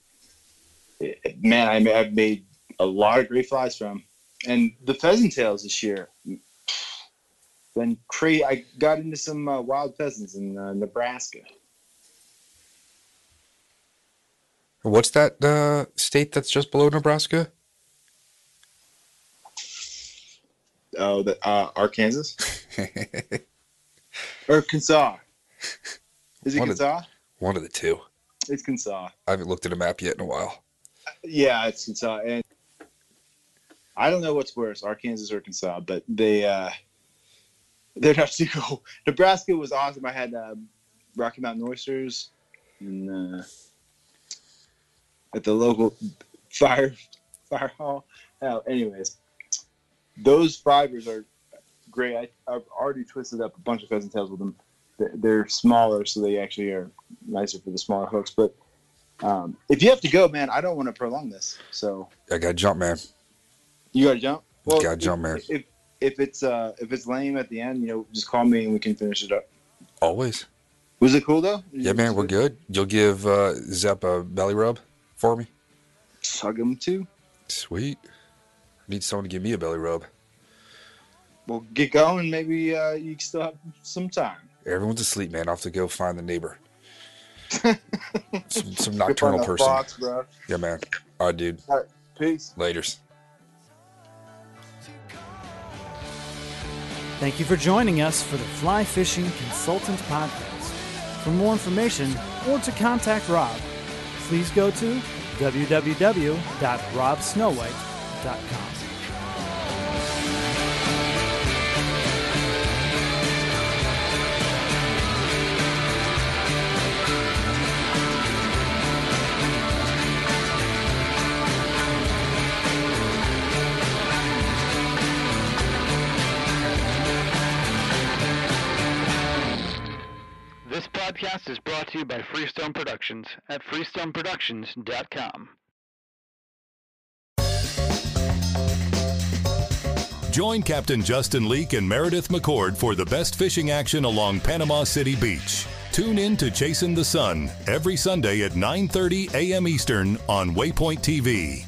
Man, I, I've made a lot of great flies from, and the pheasant tails this year been crazy. I got into some uh, wild pheasants in uh, Nebraska. What's that uh, state that's just below Nebraska? Oh, the uh, Arkansas or Arkansas. Is it One of- Arkansas? One of the two. It's Kensaw. I haven't looked at a map yet in a while. Yeah, it's Kensaw, and I don't know what's worse, Arkansas or Arkansas, but they uh, they're not too cool. Nebraska was awesome. I had uh, Rocky Mountain oysters and uh, at the local fire fire hall. Anyways, those fibers are great. I, I've already twisted up a bunch of pheasant tails with them. They're smaller, so they actually are nicer for the smaller hooks. But um, if you have to go, man, I don't want to prolong this. So I got to jump, man. you got to jump. Well, Gotta jump, man. If if it's uh if it's lame at the end, you know, just call me and we can finish it up. Always. Was it cool though? Yeah, man, we're good. You'll give uh, Zep a belly rub for me? Hug him too. Sweet. Need someone to give me a belly rub. We'll get going. Maybe uh, you still have some time. Everyone's asleep, man. I'll have to go find the neighbor. some, some nocturnal person. Fox, bro. Yeah, man. All right, dude. All right, peace. Laters. Thank you for joining us for the Fly Fishing Consultant Podcast. For more information or to contact Rob, please go to www.robsnowhite.com. podcast is brought to you by Freestone Productions at freestoneproductions.com. Join Captain Justin Leake and Meredith McCord for the best fishing action along Panama City Beach. Tune in to Chasing the Sun every Sunday at 9:30 a.m. Eastern on Waypoint TV.